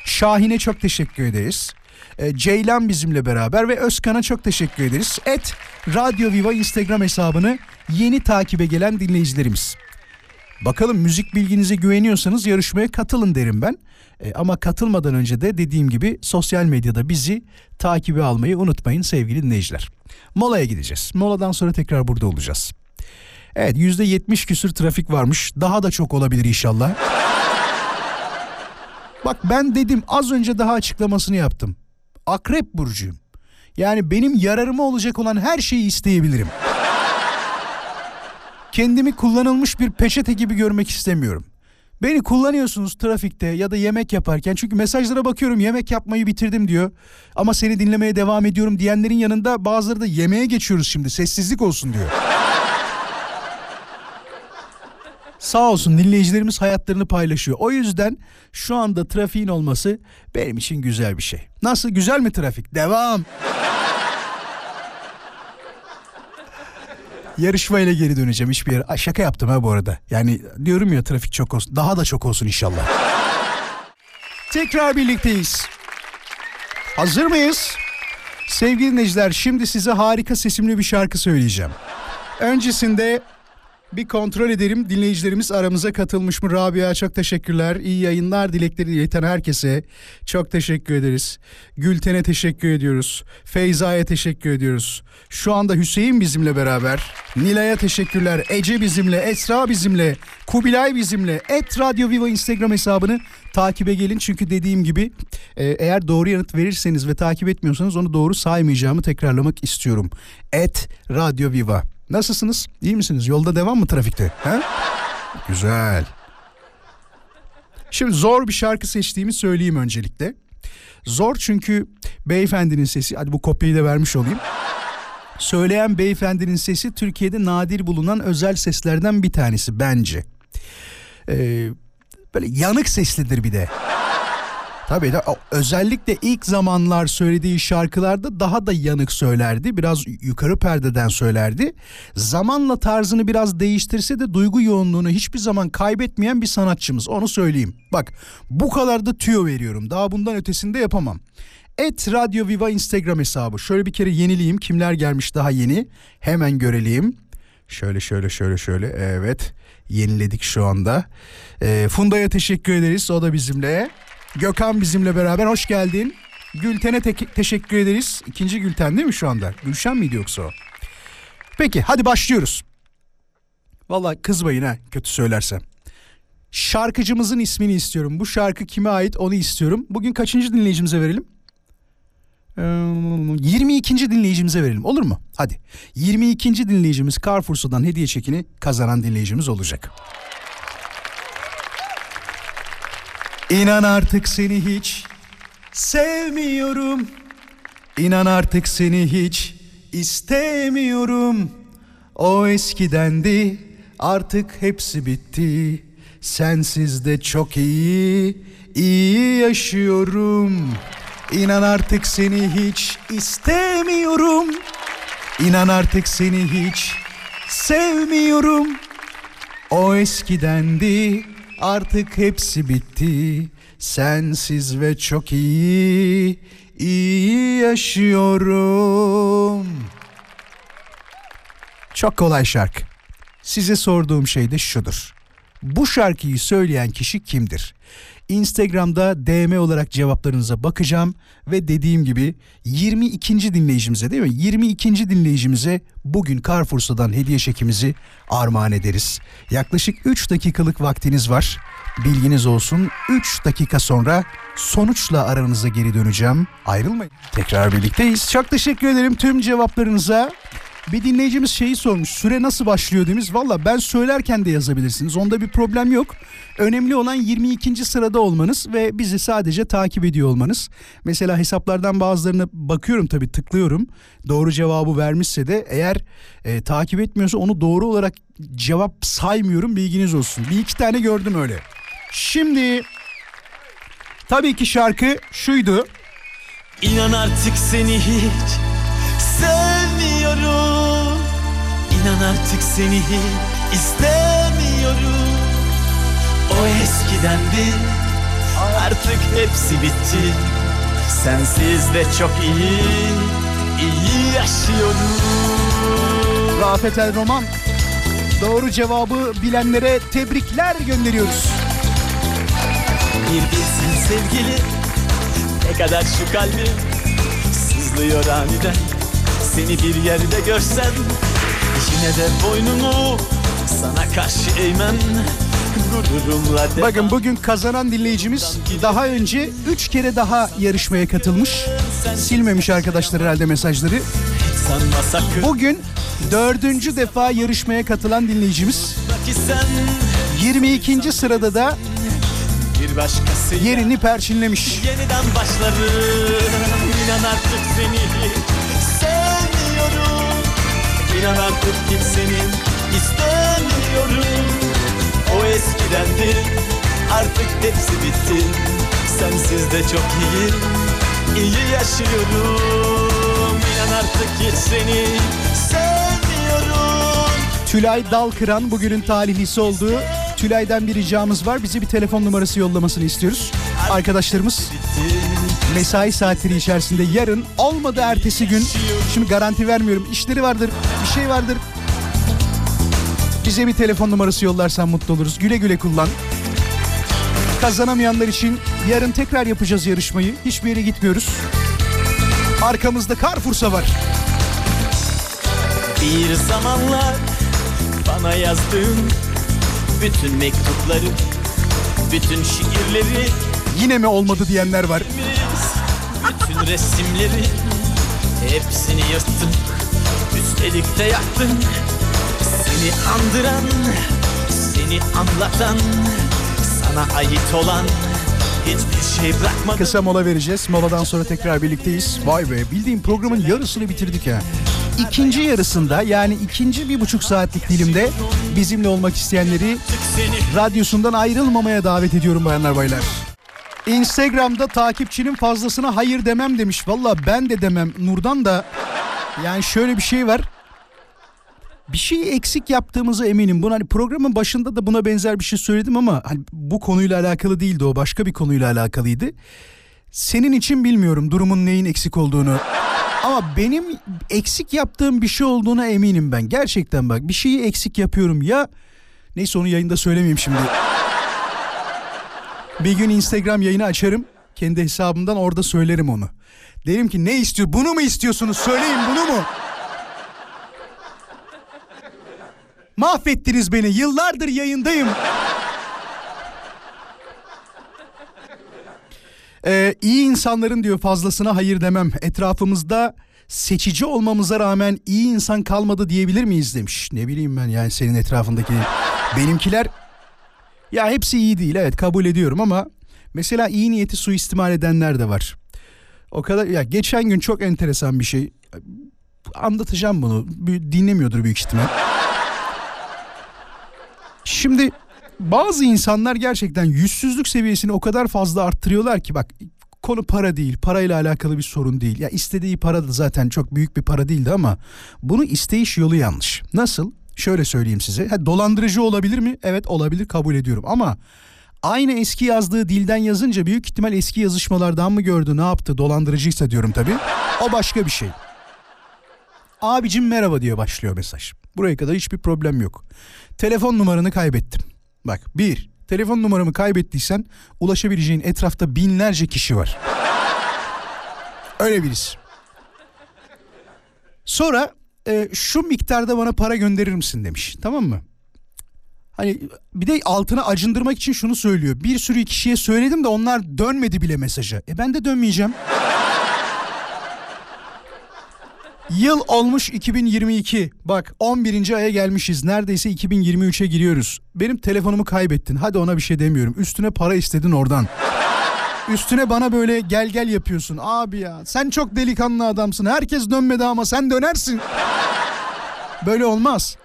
Şahin'e çok teşekkür ederiz. E, Ceylan bizimle beraber ve Özkan'a çok teşekkür ederiz. Et Radyo Viva Instagram hesabını yeni takibe gelen dinleyicilerimiz. Bakalım müzik bilginize güveniyorsanız yarışmaya katılın derim ben. E, ama katılmadan önce de dediğim gibi sosyal medyada bizi takibe almayı unutmayın sevgili dinleyiciler. Molaya gideceğiz. Moladan sonra tekrar burada olacağız. Evet yüzde yetmiş küsür trafik varmış. Daha da çok olabilir inşallah. Bak ben dedim az önce daha açıklamasını yaptım. Akrep burcuyum. Yani benim yararıma olacak olan her şeyi isteyebilirim. Kendimi kullanılmış bir peçete gibi görmek istemiyorum. Beni kullanıyorsunuz trafikte ya da yemek yaparken çünkü mesajlara bakıyorum yemek yapmayı bitirdim diyor. Ama seni dinlemeye devam ediyorum diyenlerin yanında bazıları da yemeğe geçiyoruz şimdi sessizlik olsun diyor. Sağ olsun dinleyicilerimiz hayatlarını paylaşıyor. O yüzden şu anda trafiğin olması benim için güzel bir şey. Nasıl güzel mi trafik? Devam. Yarışmayla geri döneceğim hiçbir yere. Aa, şaka yaptım ha bu arada. Yani diyorum ya trafik çok olsun. Daha da çok olsun inşallah. Tekrar birlikteyiz. Hazır mıyız? Sevgili dinleyiciler şimdi size harika sesimli bir şarkı söyleyeceğim. Öncesinde bir kontrol edelim dinleyicilerimiz aramıza katılmış mı? Rabia çok teşekkürler. İyi yayınlar dilekleri ileten herkese çok teşekkür ederiz. Gülten'e teşekkür ediyoruz. Feyza'ya teşekkür ediyoruz. Şu anda Hüseyin bizimle beraber. Nilay'a teşekkürler. Ece bizimle, Esra bizimle, Kubilay bizimle. Et Radyo Viva Instagram hesabını takibe gelin. Çünkü dediğim gibi e, eğer doğru yanıt verirseniz ve takip etmiyorsanız onu doğru saymayacağımı tekrarlamak istiyorum. Et Radyo Viva. Nasılsınız? İyi misiniz? Yolda devam mı trafikte? He? Güzel. Şimdi zor bir şarkı seçtiğimi söyleyeyim öncelikle. Zor çünkü beyefendinin sesi, hadi bu kopyayı da vermiş olayım. Söyleyen beyefendinin sesi Türkiye'de nadir bulunan özel seslerden bir tanesi bence. Ee, böyle yanık seslidir bir de. Tabii de özellikle ilk zamanlar söylediği şarkılarda daha da yanık söylerdi. Biraz yukarı perdeden söylerdi. Zamanla tarzını biraz değiştirse de duygu yoğunluğunu hiçbir zaman kaybetmeyen bir sanatçımız. Onu söyleyeyim. Bak bu kadar da tüyo veriyorum. Daha bundan ötesinde yapamam. Et Radyo Viva Instagram hesabı. Şöyle bir kere yenileyim. Kimler gelmiş daha yeni? Hemen görelim. Şöyle şöyle şöyle şöyle. Evet. Yeniledik şu anda. E, Funda'ya teşekkür ederiz. O da bizimle. Gökhan bizimle beraber hoş geldin. Gülten'e te- teşekkür ederiz. İkinci Gülten değil mi şu anda? Gülşen miydi yoksa o? Peki hadi başlıyoruz. Valla kızmayın ha kötü söylersem. Şarkıcımızın ismini istiyorum. Bu şarkı kime ait onu istiyorum. Bugün kaçıncı dinleyicimize verelim? Ee, 22. dinleyicimize verelim olur mu? Hadi. 22. dinleyicimiz Carrefour'dan hediye çekini kazanan dinleyicimiz olacak. İnan artık seni hiç sevmiyorum. İnan artık seni hiç istemiyorum. O eskidendi artık hepsi bitti. Sensiz de çok iyi, iyi yaşıyorum. İnan artık seni hiç istemiyorum. İnan artık seni hiç sevmiyorum. O eskidendi artık hepsi bitti. Sensiz ve çok iyi, iyi yaşıyorum. Çok kolay şarkı. Size sorduğum şey de şudur. Bu şarkıyı söyleyen kişi kimdir? Instagram'da DM olarak cevaplarınıza bakacağım ve dediğim gibi 22. dinleyicimize değil mi? 22. dinleyicimize bugün Carrefour'dan hediye çekimizi armağan ederiz. Yaklaşık 3 dakikalık vaktiniz var. Bilginiz olsun 3 dakika sonra sonuçla aranıza geri döneceğim. Ayrılmayın. Tekrar birlikteyiz. Çok teşekkür ederim tüm cevaplarınıza. Bir dinleyicimiz şeyi sormuş. Süre nasıl başlıyor demiş. Valla ben söylerken de yazabilirsiniz. Onda bir problem yok. Önemli olan 22. sırada olmanız ve bizi sadece takip ediyor olmanız. Mesela hesaplardan bazılarına bakıyorum tabii tıklıyorum. Doğru cevabı vermişse de eğer e, takip etmiyorsa onu doğru olarak cevap saymıyorum bilginiz olsun. Bir iki tane gördüm öyle. Şimdi tabii ki şarkı şuydu. İnan artık seni hiç sevmiyorum İnan artık seni hiç istemiyorum O eskidendi artık hepsi bitti Sensiz de çok iyi, iyi yaşıyorum Rafet El Roman. Doğru cevabı bilenlere tebrikler gönderiyoruz. Bir bilsen sevgili ne kadar şu kalbim sızlıyor aniden Seni bir yerde görsem yine de boynumu sana karşı eğmem. Bakın bugün kazanan dinleyicimiz daha önce 3 kere daha yarışmaya katılmış. Silmemiş arkadaşlar herhalde mesajları. Bugün dördüncü defa yarışmaya katılan dinleyicimiz. ki sen 22. sırada da yerini perçinlemiş. yeniden başlarım İnan artık seni İnan artık kimsenin istemiyorum O eskidendi artık hepsi bitti Sensiz de çok iyi, iyi yaşıyorum İnan artık hiç seni sevmiyorum Tülay Dalkıran bugünün talihlisi oldu. Tülay'dan bir ricamız var. Bize bir telefon numarası yollamasını istiyoruz. Arkadaşlarımız mesai saatleri içerisinde yarın olmadı ertesi gün. Şimdi garanti vermiyorum. İşleri vardır, bir şey vardır. Bize bir telefon numarası yollarsan mutlu oluruz. Güle güle kullan. Kazanamayanlar için yarın tekrar yapacağız yarışmayı. Hiçbir yere gitmiyoruz. Arkamızda Carrefour'sa var. Bir zamanlar bana yazdığın bütün mektupları, bütün şiirleri, Yine mi olmadı diyenler var. Bütün resimleri hepsini yırttın. Üstelik de yaktın. Seni andıran, seni anlatan, sana ait olan hiçbir şey bırakmadım. Kısa mola vereceğiz. Moladan sonra tekrar birlikteyiz. Vay be bildiğim programın yarısını bitirdik ha. İkinci yarısında yani ikinci bir buçuk saatlik dilimde bizimle olmak isteyenleri radyosundan ayrılmamaya davet ediyorum bayanlar baylar. Instagram'da takipçinin fazlasına hayır demem demiş. Valla ben de demem. Nurdan da yani şöyle bir şey var. Bir şeyi eksik yaptığımızı eminim. Bunu hani programın başında da buna benzer bir şey söyledim ama hani bu konuyla alakalı değildi o. Başka bir konuyla alakalıydı. Senin için bilmiyorum durumun neyin eksik olduğunu. Ama benim eksik yaptığım bir şey olduğuna eminim ben. Gerçekten bak bir şeyi eksik yapıyorum ya. Neyse onu yayında söylemeyeyim şimdi. Bir gün Instagram yayını açarım. Kendi hesabımdan orada söylerim onu. Derim ki ne istiyor? Bunu mu istiyorsunuz? Söyleyin bunu mu? Mahvettiniz beni. Yıllardır yayındayım. Ee, iyi insanların diyor fazlasına hayır demem. Etrafımızda seçici olmamıza rağmen iyi insan kalmadı diyebilir miyiz demiş. Ne bileyim ben yani senin etrafındaki benimkiler ya hepsi iyi değil evet kabul ediyorum ama mesela iyi niyeti suistimal edenler de var. O kadar ya geçen gün çok enteresan bir şey anlatacağım bunu. Dinlemiyordur büyük ihtimal. Şimdi bazı insanlar gerçekten yüzsüzlük seviyesini o kadar fazla arttırıyorlar ki bak konu para değil, parayla alakalı bir sorun değil. Ya istediği para da zaten çok büyük bir para değildi ama bunu isteyiş yolu yanlış. Nasıl? Şöyle söyleyeyim size. Ha, dolandırıcı olabilir mi? Evet olabilir kabul ediyorum ama aynı eski yazdığı dilden yazınca büyük ihtimal eski yazışmalardan mı gördü ne yaptı dolandırıcıysa diyorum tabii. O başka bir şey. Abicim merhaba diye başlıyor mesaj. Buraya kadar hiçbir problem yok. Telefon numaranı kaybettim. Bak bir, telefon numaramı kaybettiysen ulaşabileceğin etrafta binlerce kişi var. Öyle birisi. Sonra e, şu miktarda bana para gönderir misin demiş. Tamam mı? Hani bir de altına acındırmak için şunu söylüyor. Bir sürü kişiye söyledim de onlar dönmedi bile mesaja. E ben de dönmeyeceğim. *laughs* Yıl olmuş 2022. Bak 11. aya gelmişiz. Neredeyse 2023'e giriyoruz. Benim telefonumu kaybettin. Hadi ona bir şey demiyorum. Üstüne para istedin oradan. Üstüne bana böyle gel gel yapıyorsun. Abi ya sen çok delikanlı adamsın. Herkes dönmedi ama sen dönersin. Böyle olmaz.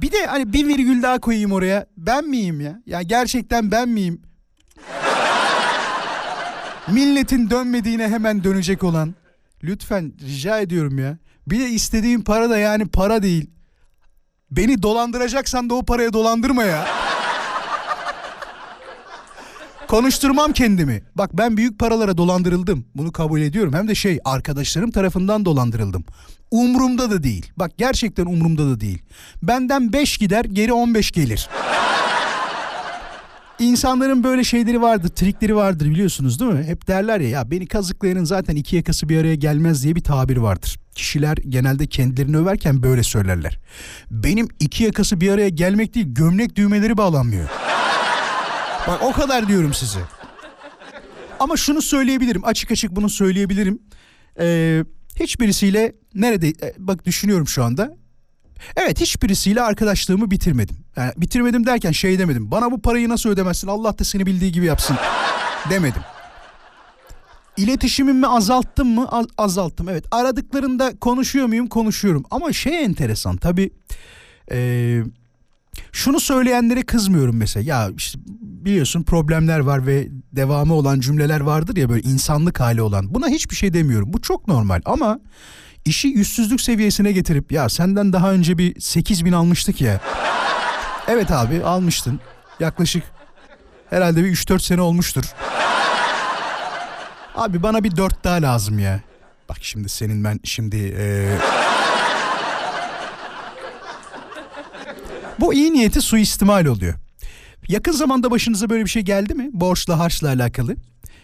Bir de hani bir virgül daha koyayım oraya. Ben miyim ya? Ya gerçekten ben miyim? Milletin dönmediğine hemen dönecek olan. Lütfen rica ediyorum ya. Bir de istediğim para da yani para değil. Beni dolandıracaksan da o paraya dolandırma ya. Konuşturmam kendimi. Bak ben büyük paralara dolandırıldım. Bunu kabul ediyorum. Hem de şey arkadaşlarım tarafından dolandırıldım. Umrumda da değil. Bak gerçekten umrumda da değil. Benden 5 gider geri 15 gelir. İnsanların böyle şeyleri vardır, trikleri vardır biliyorsunuz değil mi? Hep derler ya ya beni kazıklayanın zaten iki yakası bir araya gelmez diye bir tabir vardır. Kişiler genelde kendilerini överken böyle söylerler. Benim iki yakası bir araya gelmek değil gömlek düğmeleri bağlanmıyor. Bak o kadar diyorum size. Ama şunu söyleyebilirim açık açık bunu söyleyebilirim. Ee, hiçbirisiyle nerede e, bak düşünüyorum şu anda. Evet hiçbirisiyle arkadaşlığımı bitirmedim. Yani bitirmedim derken şey demedim. Bana bu parayı nasıl ödemezsin Allah da seni bildiği gibi yapsın demedim. İletişimimi azalttım mı? Az- azalttım. Evet aradıklarında konuşuyor muyum? Konuşuyorum. Ama şey enteresan tabii. Ee, şunu söyleyenlere kızmıyorum mesela. Ya işte biliyorsun problemler var ve devamı olan cümleler vardır ya böyle insanlık hali olan. Buna hiçbir şey demiyorum. Bu çok normal ama işi yüzsüzlük seviyesine getirip ya senden daha önce bir 8 bin almıştık ya. *laughs* Evet abi almıştın. Yaklaşık herhalde bir 3-4 sene olmuştur. Abi bana bir 4 daha lazım ya. Bak şimdi senin ben şimdi... eee, Bu iyi niyeti suistimal oluyor. Yakın zamanda başınıza böyle bir şey geldi mi? Borçla harçla alakalı.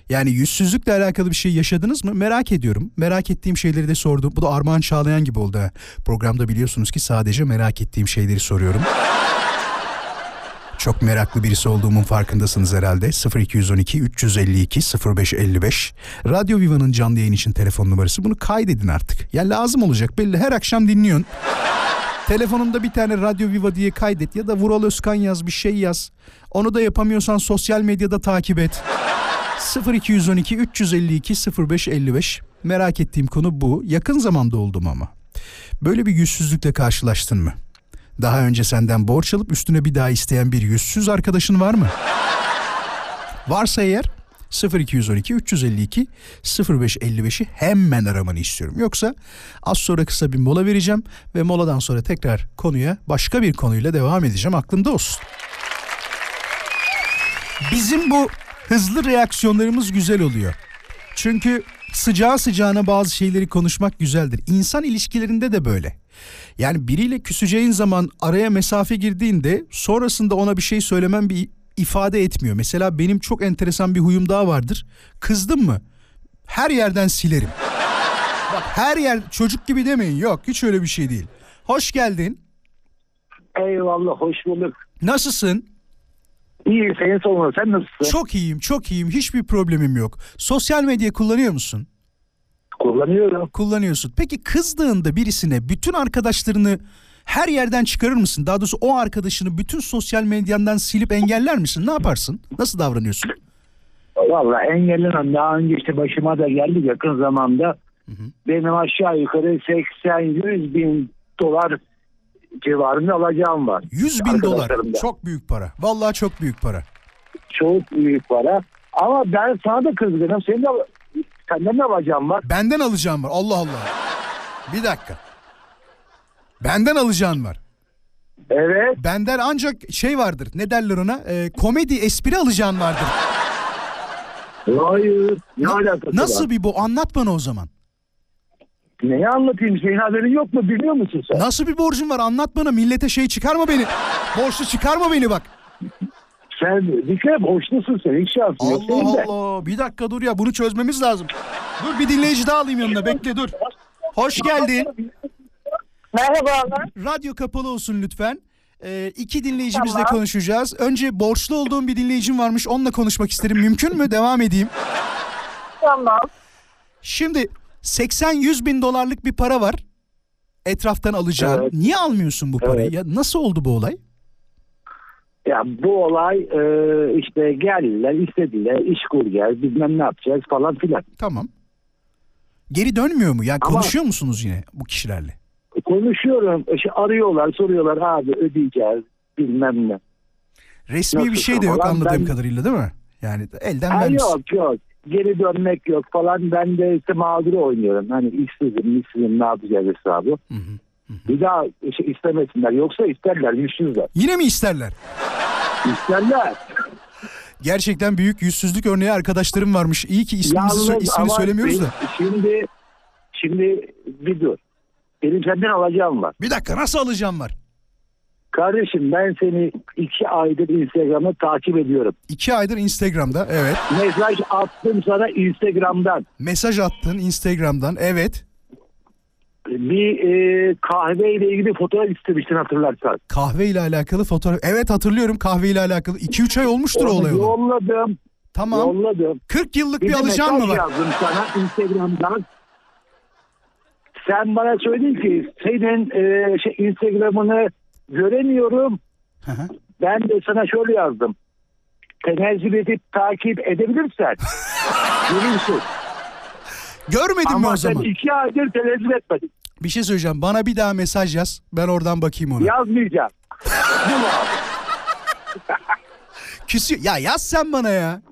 Yani yüzsüzlükle alakalı bir şey yaşadınız mı? Merak ediyorum. Merak ettiğim şeyleri de sordum. Bu da Armağan Çağlayan gibi oldu. Programda biliyorsunuz ki sadece merak ettiğim şeyleri soruyorum. Çok meraklı birisi olduğumun farkındasınız herhalde. 0212 352 0555. Radyo Viva'nın canlı yayın için telefon numarası. Bunu kaydedin artık. Ya lazım olacak belli. Her akşam dinliyorsun. Telefonunda bir tane Radyo Viva diye kaydet ya da Vural Özkan yaz bir şey yaz. Onu da yapamıyorsan sosyal medyada takip et. 0212 352 0555 merak ettiğim konu bu. Yakın zamanda oldum ama. Böyle bir yüzsüzlükle karşılaştın mı? Daha önce senden borç alıp üstüne bir daha isteyen bir yüzsüz arkadaşın var mı? Varsa eğer 0212 352 0555'i hemen aramanı istiyorum. Yoksa az sonra kısa bir mola vereceğim ve moladan sonra tekrar konuya başka bir konuyla devam edeceğim. Aklında olsun. Bizim bu hızlı reaksiyonlarımız güzel oluyor. Çünkü sıcağı sıcağına bazı şeyleri konuşmak güzeldir. İnsan ilişkilerinde de böyle. Yani biriyle küseceğin zaman araya mesafe girdiğinde sonrasında ona bir şey söylemen bir ifade etmiyor. Mesela benim çok enteresan bir huyum daha vardır. Kızdım mı her yerden silerim. Bak her yer çocuk gibi demeyin yok hiç öyle bir şey değil. Hoş geldin. Eyvallah hoş bulduk. Nasılsın? İyi senin sorunu sen nasılsın? Çok iyiyim çok iyiyim hiçbir problemim yok. Sosyal medya kullanıyor musun? Kullanıyorum. Kullanıyorsun. Peki kızdığında birisine bütün arkadaşlarını her yerden çıkarır mısın? Daha doğrusu o arkadaşını bütün sosyal medyandan silip engeller misin? Ne yaparsın? Nasıl davranıyorsun? Valla engellemem. Daha önce işte başıma da geldi yakın zamanda. Benim aşağı yukarı 80-100 bin dolar civarında alacağım var. 100 bin dolar. Çok büyük para. Vallahi çok büyük para. Çok büyük para. Ama ben sana da kızgınım. Senin de, senden de alacağım var. Benden alacağım var. Allah Allah. Bir dakika. Benden alacağın var. Evet. Benden ancak şey vardır. Ne derler ona? Ee, komedi espri alacağın vardır. Hayır. Ne alakası Nasıl var? bir bu? Anlat bana o zaman. Neyi anlatayım? Senin haberin yok mu? Biliyor musun sen? Nasıl bir borcun var? Anlat bana. Millete şey çıkarma beni. Borçlu çıkarma beni bak. Sen bir kere borçlusun sen. Hiç yok. senin Allah. Allah. Bir dakika dur ya. Bunu çözmemiz lazım. Dur bir dinleyici daha alayım yanına. Bekle dur. Hoş geldin. Merhabalar. Radyo kapalı olsun lütfen. Ee, iki dinleyicimizle Tamam. konuşacağız. Önce borçlu olduğum bir dinleyicim varmış. Onunla konuşmak isterim. Mümkün mü? Devam edeyim. Tamam. Şimdi 80-100 bin dolarlık bir para var. Etraftan alacağın. Evet. Niye almıyorsun bu parayı? Evet. Ya nasıl oldu bu olay? Ya bu olay e, işte geldiler istediler iş kuracağız bilmem ne yapacağız falan filan. Tamam. Geri dönmüyor mu? Yani Ama- konuşuyor musunuz yine bu kişilerle? Konuşuyorum işte arıyorlar soruyorlar abi ödeyeceğiz bilmem ne. Resmi bir Nasıl şey de yok falan, anladığım ben- kadarıyla değil mi? Yani elden Ha, vermişsin. yok yok geri dönmek yok falan ben de işte mağduru oynuyorum. Hani işsizim işsizim ne yapacağız hesabı. Hı hı. Bir daha işte istemesinler yoksa isterler yüzsüzler. Yine mi isterler? İsterler. Gerçekten büyük yüzsüzlük örneği arkadaşlarım varmış. İyi ki isminizi sö- Yalnız ismini söylemiyoruz da. Şimdi şimdi bir dur. Benim senden alacağım var. Bir dakika nasıl alacağım var? Kardeşim ben seni iki aydır Instagram'da takip ediyorum. İki aydır Instagram'da evet. Mesaj attım sana Instagram'dan. Mesaj attın Instagram'dan evet. Bir e, kahve ile ilgili fotoğraf istemiştin hatırlarsan. Kahve ile alakalı fotoğraf. Evet hatırlıyorum kahve ile alakalı. 2-3 ay olmuştur o Onu olay olan. yolladım. Tamam. Yolladım. 40 yıllık bir, Bir mesaj mı var? yazdım sana Instagram'dan. Sen bana söyledin ki senin e, şey, Instagram'ını göremiyorum. Hı hı. Ben de sana şöyle yazdım. Tenezzül edip takip edebilirsen *laughs* görürsün. Görmedin mi Ama o sen zaman? iki aydır tenezzül etmedin. Bir şey söyleyeceğim. Bana bir daha mesaj yaz. Ben oradan bakayım ona. Yazmayacağım. *laughs* Küsüyor. Ya yaz sen bana ya.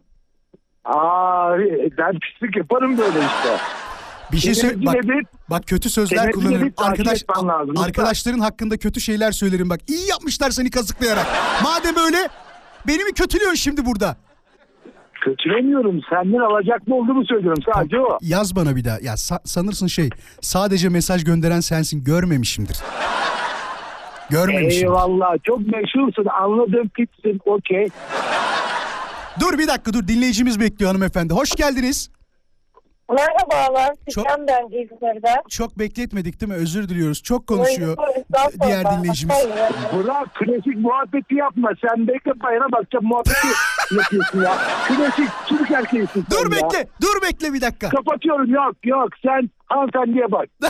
Aa ben pislik yaparım böyle işte. Bir şey söyle. Bak, bak kötü sözler kullanırım. Arkadaş, lazım. arkadaşların hakkında kötü şeyler söylerim bak. İyi yapmışlar seni kazıklayarak. *laughs* Madem öyle beni mi kötülüyorsun şimdi burada? Kötülemiyorum. Senden alacaklı olduğumu söylüyorum. Sadece o. Yaz bana bir daha. Ya sa- sanırsın şey sadece mesaj gönderen sensin görmemişimdir. Görmemişim. Eyvallah. Çok meşhursun. Anladım tipsin. Okey. Dur bir dakika dur dinleyicimiz bekliyor hanımefendi. Hoş geldiniz. Merhabalar, Çok- Sinan ben İzmir'den. Çok bekletmedik değil mi? Özür diliyoruz. Çok konuşuyor Buyurun, diğer dinleyicimiz. Bırak klasik muhabbeti yapma. Sen bekle bayana bakacağım muhabbeti *laughs* yapıyorsun ya. Klasik Türk erkeğisin Dur ya. bekle. Dur bekle bir dakika. Kapatıyorum. Yok yok. Sen hanımefendiye bak. *laughs*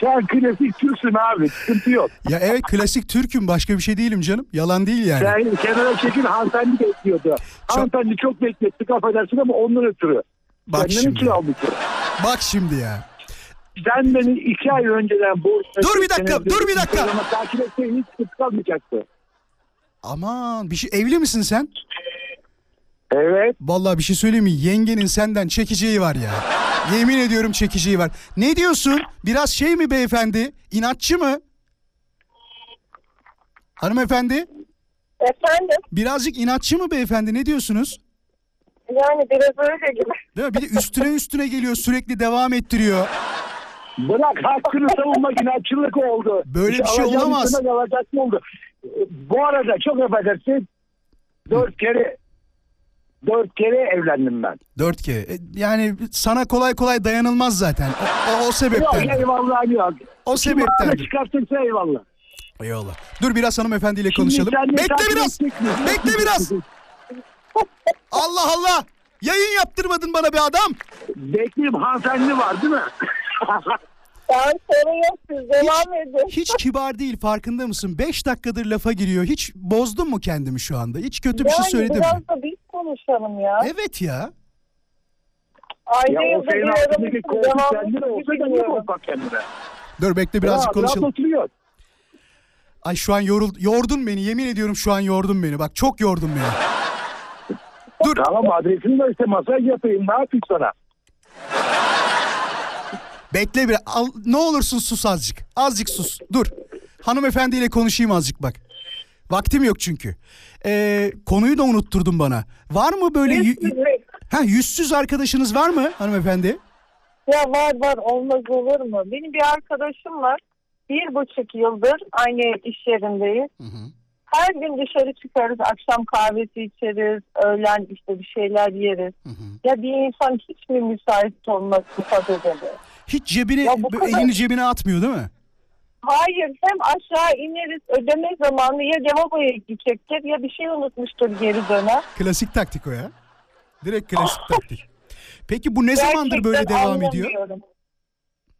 sen klasik Türksün abi. Sıkıntı yok. Ya evet klasik Türk'üm başka bir şey değilim canım. Yalan değil yani. Sen kenara çekil hanımefendi bekliyordu. Hanımefendi çok beklettik affedersin ama ondan ötürü. Bak Senden şimdi. için aldık. Bak şimdi ya. Sen beni iki ay önceden bu... Dur bir dakika, dur bir dakika. Instagram'a takip etseydin hiç sıkıntı kalmayacaktı. Aman bir şey evli misin sen? Evet. Vallahi bir şey söyleyeyim mi? Yengenin senden çekeceği var ya. Yemin ediyorum çekeceği var. Ne diyorsun? Biraz şey mi beyefendi? İnatçı mı? Hanımefendi? Efendim, Birazcık inatçı mı beyefendi? Ne diyorsunuz? yani biraz öyle gibi. Değil mi? Bir de üstüne üstüne geliyor sürekli devam ettiriyor. Bırak hakkını savunmak inatçılık oldu. Böyle bir şey olamaz. oldu? Bu arada çok affedersin. Dört kere dört kere evlendim ben. Dört kere. E, Yani sana kolay kolay dayanılmaz zaten. O, o, o Yok sebepten. eyvallah yok. O sebepten. çıkartırsa eyvallah. Eyvallah. Dur biraz hanımefendiyle Şimdi konuşalım. sen ne Bekle takip biraz. Bekle biraz. Allah Allah. Yayın yaptırmadın bana be adam. Bekleyeyim hanımefendi var değil mi? *laughs* Ben sorun yok, siz devam edin. Hiç kibar değil farkında mısın? Beş dakikadır lafa giriyor. Hiç bozdun mu kendimi şu anda? Hiç kötü bir şey yani söyledim biraz mi? da biz konuşalım ya. Evet ya. Ayda ya o yılda senin bir altındaki aramızda koltuk devamlı kendine olsa da niye bilmiyorum. korkak kendine? Dur bekle birazcık konuşalım. oturuyor. Ay şu an yorul, yordun beni. Yemin ediyorum şu an yordun beni. Bak çok yordun beni. Dur. Tamam adresini de işte masaj yapayım ne yapayım sana? Bekle bir. Al, ne olursun sus azıcık. Azıcık sus. Dur. Hanımefendiyle konuşayım azıcık bak. Vaktim yok çünkü. Ee, konuyu da unutturdun bana. Var mı böyle... y- *laughs* ha, yüzsüz arkadaşınız var mı hanımefendi? Ya var var olmaz olur mu? Benim bir arkadaşım var. Bir buçuk yıldır aynı iş yerindeyiz. Her gün dışarı çıkarız, akşam kahvesi içeriz, öğlen işte bir şeyler yeriz. Ya bir insan hiç mi müsait olmaz bu kadarıyla? Hiç cebine, Ya bu kadar- elini cebine atmıyor değil mi? Hayır hem aşağı ineriz ödeme zamanı ya lavaboya gidecektir ya bir şey unutmuştur geri döner. Klasik taktik o ya. Direkt klasik *laughs* taktik. Peki bu ne zamandır böyle devam ediyor?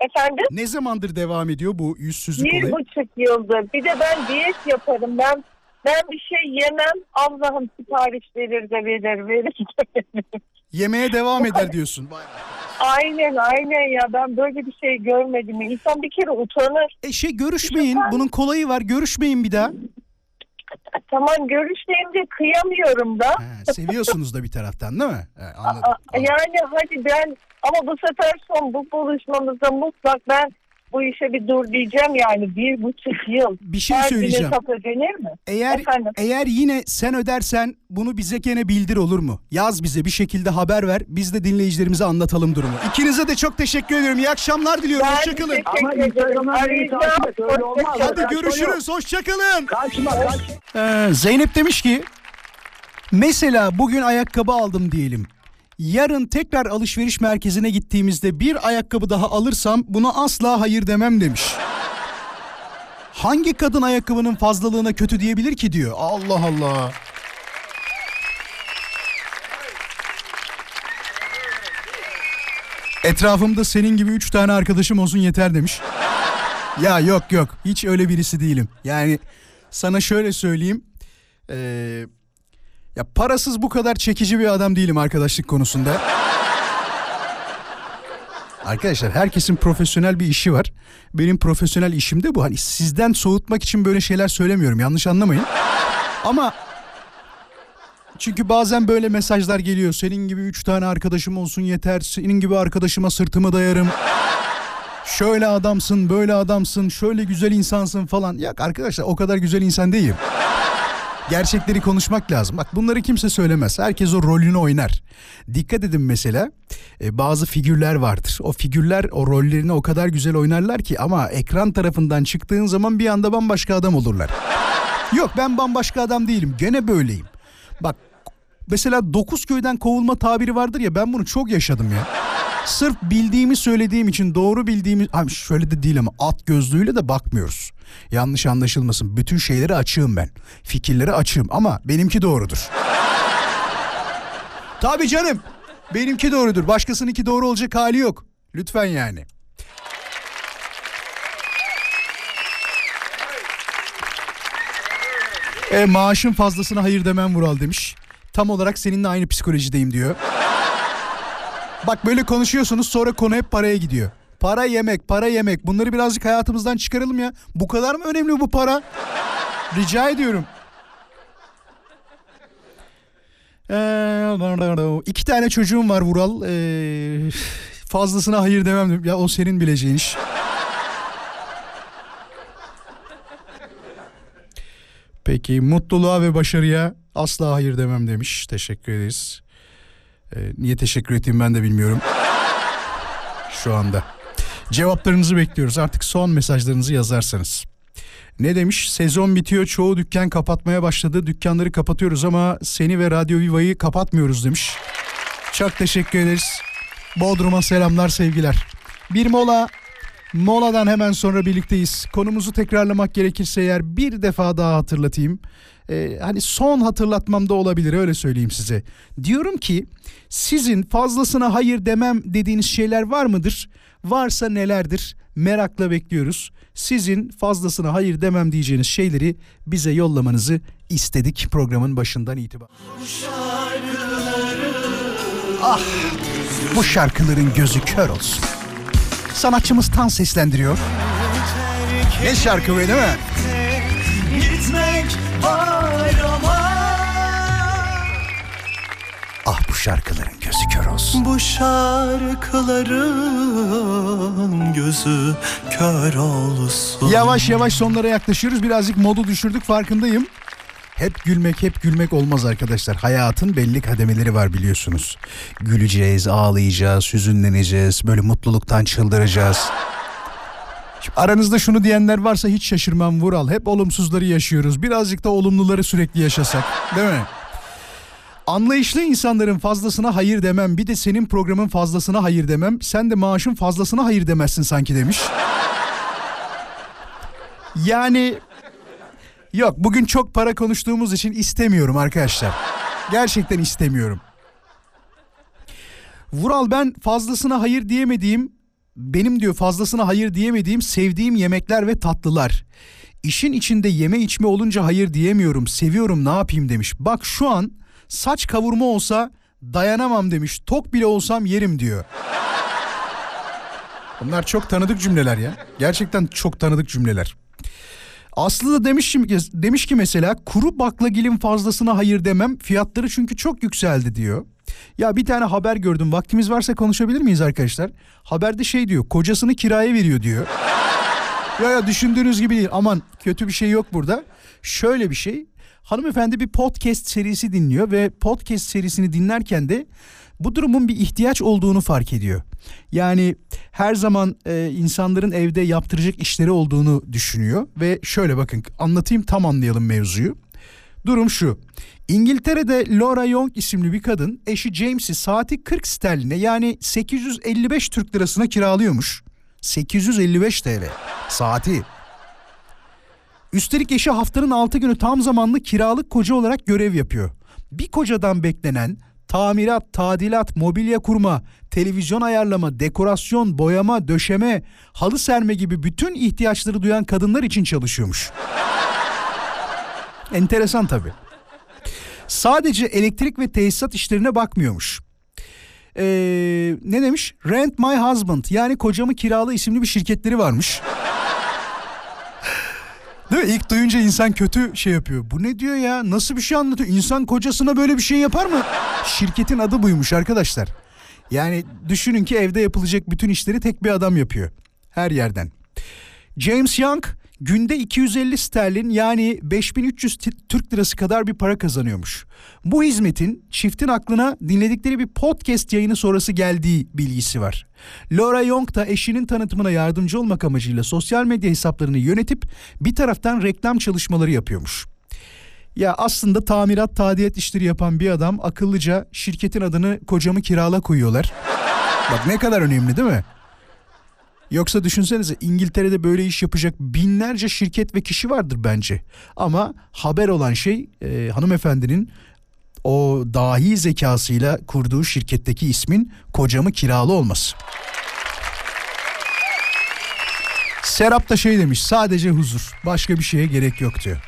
Efendim? Ne zamandır devam ediyor bu yüzsüzlük Bir olayı? buçuk yıldır. Bir de ben diyet yaparım. Ben ben bir şey yemem. Allah'ım sipariş verir de verir verir de verir. Yemeğe devam eder diyorsun. Aynen aynen ya ben böyle bir şey görmedim. İnsan bir kere utanır. E şey görüşmeyin. Bunun kolayı var. Görüşmeyin bir daha. Tamam görüşmeyince kıyamıyorum da. Ha, seviyorsunuz da bir taraftan değil mi? Ha, anladım. Anladım. Yani hadi ben ama bu sefer son bu buluşmamızda mutlak ben bu işe bir dur diyeceğim yani bir buçuk yıl. Bir şey Her söyleyeceğim. hesap ödenir mi? Eğer Efendim? eğer yine sen ödersen bunu bize gene bildir olur mu? Yaz bize bir şekilde haber ver. Biz de dinleyicilerimize anlatalım durumu. İkinize de çok teşekkür ediyorum. İyi akşamlar diliyorum. Ben Hoşçakalın. Ama ederim. Instagram'dan beni Arayacağım. takip et, öyle olmaz. Hoşçakalın. Hadi görüşürüz. Hoşçakalın. Kaçma kaç. Ee, Zeynep demiş ki mesela bugün ayakkabı aldım diyelim. Yarın tekrar alışveriş merkezine gittiğimizde bir ayakkabı daha alırsam buna asla hayır demem demiş. Hangi kadın ayakkabının fazlalığına kötü diyebilir ki diyor. Allah Allah. Etrafımda senin gibi üç tane arkadaşım olsun yeter demiş. Ya yok yok hiç öyle birisi değilim. Yani sana şöyle söyleyeyim. Ee, ya parasız bu kadar çekici bir adam değilim arkadaşlık konusunda. Arkadaşlar herkesin profesyonel bir işi var. Benim profesyonel işim de bu. Hani sizden soğutmak için böyle şeyler söylemiyorum. Yanlış anlamayın. Ama Çünkü bazen böyle mesajlar geliyor. Senin gibi üç tane arkadaşım olsun yeter. Senin gibi arkadaşıma sırtımı dayarım. Şöyle adamsın, böyle adamsın, şöyle güzel insansın falan. Yok arkadaşlar o kadar güzel insan değilim. Gerçekleri konuşmak lazım. Bak bunları kimse söylemez. Herkes o rolünü oynar. Dikkat edin mesela e, bazı figürler vardır. O figürler o rollerini o kadar güzel oynarlar ki ama ekran tarafından çıktığın zaman bir anda bambaşka adam olurlar. Yok ben bambaşka adam değilim. Gene böyleyim. Bak mesela dokuz köyden kovulma tabiri vardır ya ben bunu çok yaşadım ya. Sırf bildiğimi söylediğim için doğru bildiğimi abi şöyle de değil ama at gözlüğüyle de bakmıyoruz. Yanlış anlaşılmasın. Bütün şeyleri açığım ben. Fikirleri açığım ama benimki doğrudur. *laughs* Tabii canım. Benimki doğrudur. Başkasınınki doğru olacak hali yok. Lütfen yani. E, maaşın fazlasına hayır demem Vural demiş. Tam olarak seninle aynı psikolojideyim diyor. Bak böyle konuşuyorsunuz sonra konu hep paraya gidiyor. Para yemek, para yemek. Bunları birazcık hayatımızdan çıkaralım ya. Bu kadar mı önemli bu para? Rica ediyorum. Ee, iki tane çocuğum var Vural. Ee, fazlasına hayır demem. Ya o senin bileceğin iş. Peki mutluluğa ve başarıya asla hayır demem demiş. Teşekkür ederiz. Ee, niye teşekkür ettiğimi ben de bilmiyorum. Şu anda. Cevaplarınızı bekliyoruz. Artık son mesajlarınızı yazarsanız. Ne demiş? Sezon bitiyor. Çoğu dükkan kapatmaya başladı. Dükkanları kapatıyoruz ama seni ve Radyo Viva'yı kapatmıyoruz demiş. Çok teşekkür ederiz. Bodrum'a selamlar, sevgiler. Bir mola. Moladan hemen sonra birlikteyiz. Konumuzu tekrarlamak gerekirse eğer bir defa daha hatırlatayım. Ee, hani son hatırlatmam da olabilir öyle söyleyeyim size. Diyorum ki sizin fazlasına hayır demem dediğiniz şeyler var mıdır? Varsa nelerdir? Merakla bekliyoruz. Sizin fazlasına hayır demem diyeceğiniz şeyleri bize yollamanızı istedik programın başından itibaren. Ah bu şarkıların gözü kör olsun. Sanatçımız Tan seslendiriyor. Ne şarkı be değil mi? Gitmek var ama Ah bu şarkıların gözü kör olsun. Bu şarkıların gözü kör olsun Yavaş yavaş sonlara yaklaşıyoruz. Birazcık modu düşürdük farkındayım. Hep gülmek hep gülmek olmaz arkadaşlar. Hayatın belli kademeleri var biliyorsunuz. Güleceğiz, ağlayacağız, hüzünleneceğiz, böyle mutluluktan çıldıracağız. Şimdi aranızda şunu diyenler varsa hiç şaşırmam Vural. Hep olumsuzları yaşıyoruz. Birazcık da olumluları sürekli yaşasak. Değil mi? Anlayışlı insanların fazlasına hayır demem. Bir de senin programın fazlasına hayır demem. Sen de maaşın fazlasına hayır demezsin sanki demiş. Yani yok bugün çok para konuştuğumuz için istemiyorum arkadaşlar. Gerçekten istemiyorum. Vural ben fazlasına hayır diyemediğim benim diyor fazlasına hayır diyemediğim sevdiğim yemekler ve tatlılar. İşin içinde yeme içme olunca hayır diyemiyorum. Seviyorum ne yapayım demiş. Bak şu an saç kavurma olsa dayanamam demiş. Tok bile olsam yerim diyor. Bunlar çok tanıdık cümleler ya. Gerçekten çok tanıdık cümleler. Aslı da demiş, ki- demiş ki mesela kuru baklagilin fazlasına hayır demem. Fiyatları çünkü çok yükseldi diyor. Ya bir tane haber gördüm. Vaktimiz varsa konuşabilir miyiz arkadaşlar? Haberde şey diyor. Kocasını kiraya veriyor diyor. ya ya düşündüğünüz gibi değil. Aman kötü bir şey yok burada. Şöyle bir şey. Hanımefendi bir podcast serisi dinliyor ve podcast serisini dinlerken de bu durumun bir ihtiyaç olduğunu fark ediyor. Yani her zaman e, insanların evde yaptıracak işleri olduğunu düşünüyor ve şöyle bakın anlatayım tam anlayalım mevzuyu. Durum şu. İngiltere'de Laura Young isimli bir kadın eşi James'i saati 40 sterline yani 855 Türk lirasına kiralıyormuş. 855 TL saati. Üstelik eşi haftanın 6 günü tam zamanlı kiralık koca olarak görev yapıyor. Bir kocadan beklenen tamirat, tadilat, mobilya kurma, televizyon ayarlama, dekorasyon, boyama, döşeme, halı serme gibi bütün ihtiyaçları duyan kadınlar için çalışıyormuş. *laughs* Enteresan tabii. Sadece elektrik ve tesisat işlerine bakmıyormuş. Ee, ne demiş? Rent My Husband yani kocamı kiralı isimli bir şirketleri varmış. Değil mi? İlk duyunca insan kötü şey yapıyor. Bu ne diyor ya? Nasıl bir şey anlatıyor? İnsan kocasına böyle bir şey yapar mı? Şirketin adı buymuş arkadaşlar. Yani düşünün ki evde yapılacak bütün işleri tek bir adam yapıyor. Her yerden. James Young günde 250 sterlin yani 5300 t- Türk lirası kadar bir para kazanıyormuş. Bu hizmetin çiftin aklına dinledikleri bir podcast yayını sonrası geldiği bilgisi var. Laura Young da eşinin tanıtımına yardımcı olmak amacıyla sosyal medya hesaplarını yönetip bir taraftan reklam çalışmaları yapıyormuş. Ya aslında tamirat tadilat işleri yapan bir adam akıllıca şirketin adını kocamı kirala koyuyorlar. Bak ne kadar önemli değil mi? Yoksa düşünsenize İngiltere'de böyle iş yapacak binlerce şirket ve kişi vardır bence. Ama haber olan şey e, hanımefendinin o dahi zekasıyla kurduğu şirketteki ismin kocamı kiralı olması. Serap da şey demiş sadece huzur başka bir şeye gerek yok diyor.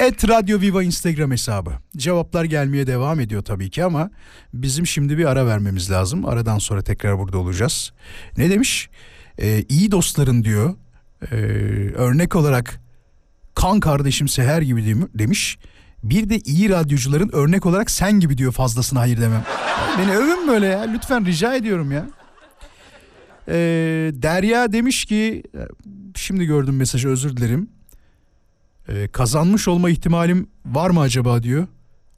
Et Radyo Viva Instagram hesabı. Cevaplar gelmeye devam ediyor tabii ki ama bizim şimdi bir ara vermemiz lazım. Aradan sonra tekrar burada olacağız. Ne demiş? Ee, iyi dostların diyor. Ee, örnek olarak kan kardeşim Seher gibi dem- demiş. Bir de iyi radyocuların örnek olarak sen gibi diyor fazlasına hayır demem. Beni övün böyle ya lütfen rica ediyorum ya. Ee, Derya demiş ki şimdi gördüm mesajı özür dilerim. Ee, kazanmış olma ihtimalim var mı acaba diyor.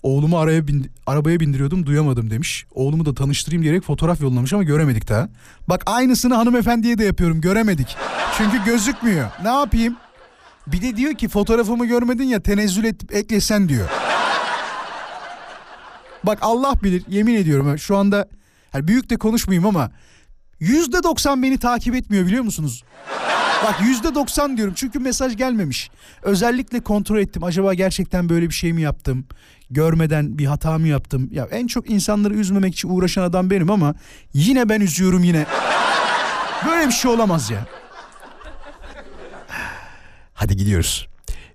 Oğlumu araya bin, arabaya bindiriyordum duyamadım demiş. Oğlumu da tanıştırayım diyerek fotoğraf yollamış ama göremedik daha. Bak aynısını hanımefendiye de yapıyorum göremedik. Çünkü gözükmüyor. Ne yapayım? Bir de diyor ki fotoğrafımı görmedin ya tenezzül et, eklesen diyor. Bak Allah bilir yemin ediyorum şu anda hani büyük de konuşmayayım ama yüzde doksan beni takip etmiyor biliyor musunuz? Bak yüzde doksan diyorum çünkü mesaj gelmemiş. Özellikle kontrol ettim. Acaba gerçekten böyle bir şey mi yaptım? Görmeden bir hata mı yaptım? Ya en çok insanları üzmemek için uğraşan adam benim ama yine ben üzüyorum yine. Böyle bir şey olamaz ya. Hadi gidiyoruz.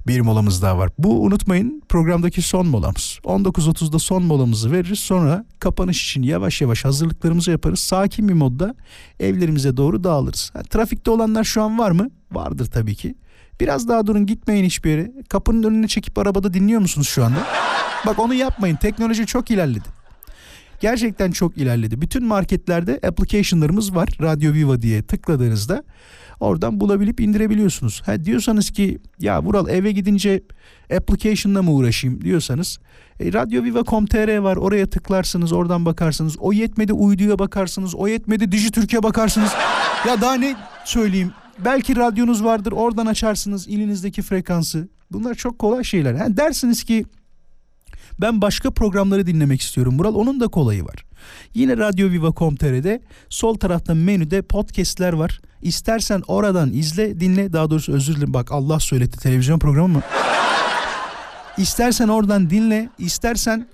Bir molamız daha var. Bu unutmayın programdaki son molamız. 19.30'da son molamızı veririz. Sonra kapanış için yavaş yavaş hazırlıklarımızı yaparız. Sakin bir modda evlerimize doğru dağılırız. Ha, trafikte olanlar şu an var mı? Vardır tabii ki. Biraz daha durun gitmeyin hiçbir yere. Kapının önüne çekip arabada dinliyor musunuz şu anda? Bak onu yapmayın. Teknoloji çok ilerledi. Gerçekten çok ilerledi. Bütün marketlerde application'larımız var. Radyo Viva diye tıkladığınızda oradan bulabilip indirebiliyorsunuz. Ha diyorsanız ki ya Vural eve gidince application'la mı uğraşayım diyorsanız e, radyoviva.com.tr var oraya tıklarsınız oradan bakarsınız. O yetmedi uyduya bakarsınız. O yetmedi Dijitürk'e bakarsınız. *laughs* ya daha ne söyleyeyim belki radyonuz vardır oradan açarsınız ilinizdeki frekansı. Bunlar çok kolay şeyler. Ha, dersiniz ki ben başka programları dinlemek istiyorum. Mural onun da kolayı var. Yine radyoviva.com.tr'de sol tarafta menüde podcastler var. İstersen oradan izle, dinle. Daha doğrusu özür dilerim. Bak Allah söyletti televizyon programı mı? *laughs* İstersen oradan dinle, istersen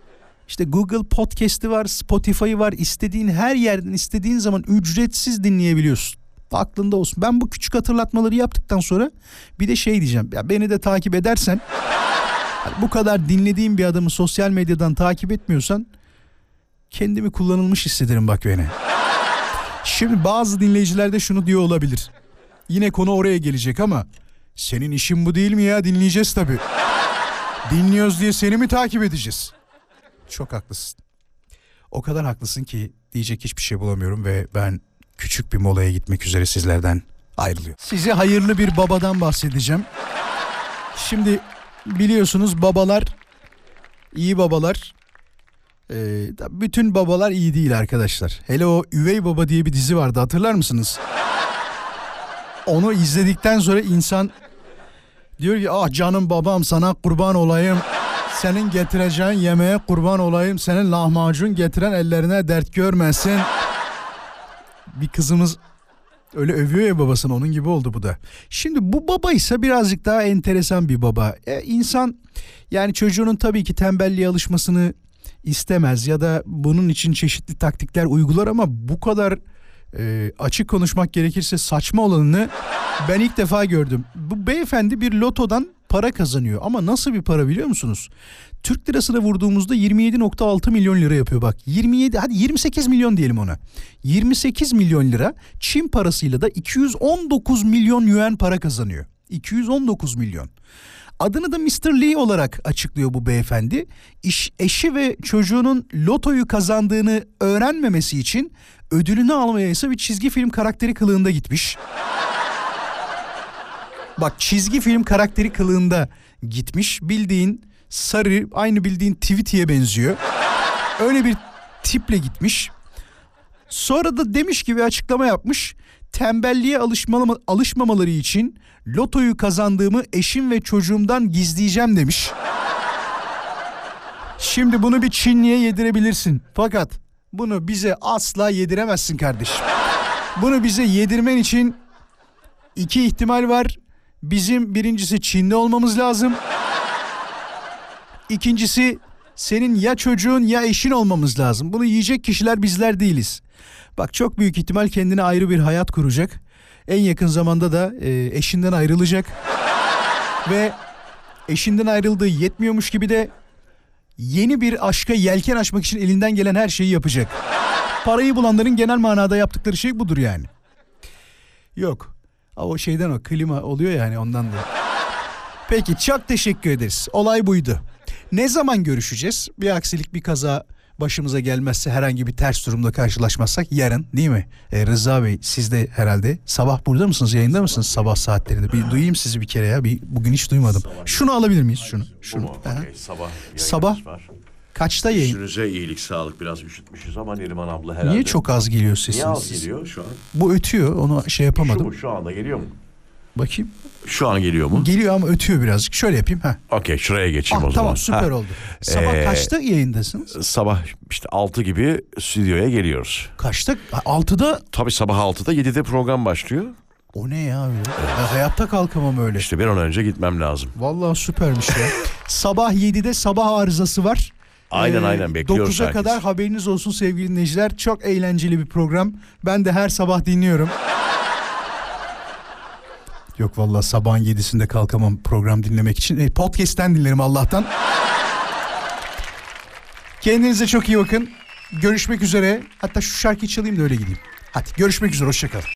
işte Google Podcast'i var, Spotify'ı var. İstediğin her yerden istediğin zaman ücretsiz dinleyebiliyorsun. Aklında olsun. Ben bu küçük hatırlatmaları yaptıktan sonra bir de şey diyeceğim. Ya beni de takip edersen bu kadar dinlediğim bir adamı sosyal medyadan takip etmiyorsan kendimi kullanılmış hissederim bak beni. Şimdi bazı dinleyiciler de şunu diyor olabilir. Yine konu oraya gelecek ama senin işin bu değil mi ya dinleyeceğiz tabii. Dinliyoruz diye seni mi takip edeceğiz? Çok haklısın. O kadar haklısın ki diyecek hiçbir şey bulamıyorum ve ben küçük bir molaya gitmek üzere sizlerden ayrılıyorum. Size hayırlı bir babadan bahsedeceğim. Şimdi biliyorsunuz babalar iyi babalar ee, bütün babalar iyi değil arkadaşlar. Hele o Üvey Baba diye bir dizi vardı hatırlar mısınız? Onu izledikten sonra insan diyor ki ah canım babam sana kurban olayım. Senin getireceğin yemeğe kurban olayım. Senin lahmacun getiren ellerine dert görmesin. Bir kızımız Öyle övüyor ya babasını onun gibi oldu bu da. Şimdi bu baba ise birazcık daha enteresan bir baba. E, insan yani çocuğunun tabii ki tembelliğe alışmasını istemez ya da bunun için çeşitli taktikler uygular ama bu kadar e, açık konuşmak gerekirse saçma olanını ben ilk defa gördüm. Bu beyefendi bir lotodan para kazanıyor ama nasıl bir para biliyor musunuz? Türk lirasına vurduğumuzda 27.6 milyon lira yapıyor bak. 27 hadi 28 milyon diyelim ona. 28 milyon lira Çin parasıyla da 219 milyon yuan para kazanıyor. 219 milyon. Adını da Mr. Lee olarak açıklıyor bu beyefendi. İş, eşi ve çocuğunun lotoyu kazandığını öğrenmemesi için ödülünü almaya ise bir çizgi film karakteri kılığında gitmiş. Bak çizgi film karakteri kılığında gitmiş. Bildiğin sarı aynı bildiğin Tweety'ye benziyor. Öyle bir tiple gitmiş. Sonra da demiş ki bir açıklama yapmış. Tembelliğe alışmalı, alışmamaları için lotoyu kazandığımı eşim ve çocuğumdan gizleyeceğim demiş. Şimdi bunu bir Çinli'ye yedirebilirsin. Fakat bunu bize asla yediremezsin kardeşim. Bunu bize yedirmen için iki ihtimal var. Bizim birincisi Çinli olmamız lazım. İkincisi senin ya çocuğun ya eşin olmamız lazım. Bunu yiyecek kişiler bizler değiliz. Bak çok büyük ihtimal kendine ayrı bir hayat kuracak. En yakın zamanda da e, eşinden ayrılacak. *laughs* Ve eşinden ayrıldığı yetmiyormuş gibi de yeni bir aşka yelken açmak için elinden gelen her şeyi yapacak. Parayı bulanların genel manada yaptıkları şey budur yani. Yok. O şeyden o klima oluyor yani ondan da. Peki çok teşekkür ederiz. Olay buydu. Ne zaman görüşeceğiz? Bir aksilik bir kaza başımıza gelmezse herhangi bir ters durumda karşılaşmazsak yarın değil mi? Ee, Rıza Bey siz de herhalde sabah burada mısınız yayında mısınız sabah saatlerinde? Bir duyayım sizi bir kere ya. Bir, bugün hiç duymadım. Şunu alabilir miyiz şunu? Şunu. Okey, sabah Sabah var. kaçta yayın? Üstünüze iyilik sağlık biraz üşütmüşüz ama Neriman abla herhalde. Niye çok az geliyor Niye az sesiniz? geliyor şu an? Bu ötüyor onu şey Şu yapamadım. mu? Şu anda geliyor mu? Bakayım. Şu an geliyor mu? Geliyor ama ötüyor birazcık. Şöyle yapayım. ha. Okey şuraya geçeyim Ah, o zaman. tamam süper Ha, oldu. Sabah Ee, kaçta yayındasınız? Sabah işte 6 gibi stüdyoya geliyoruz. Kaçta? 6'da Tabii sabah 6'da 7'de program başlıyor. o ne ya öyle? Ben hayatta kalkamam öyle. İşte bir an önce gitmem lazım. Vallahi süpermiş ya. sabah 7'de sabah arızası var. Aynen aynen bekliyoruz 9'a herkes. kadar haberiniz olsun sevgili dinleyiciler. Çok eğlenceli bir program. Ben de her sabah dinliyorum. Yok vallahi sabahın 7'sinde kalkamam program dinlemek için. E, podcast'ten dinlerim Allah'tan. Kendinize çok iyi bakın. Görüşmek üzere. Hatta şu şarkıyı çalayım da öyle gideyim. Hadi görüşmek üzere hoşçakalın.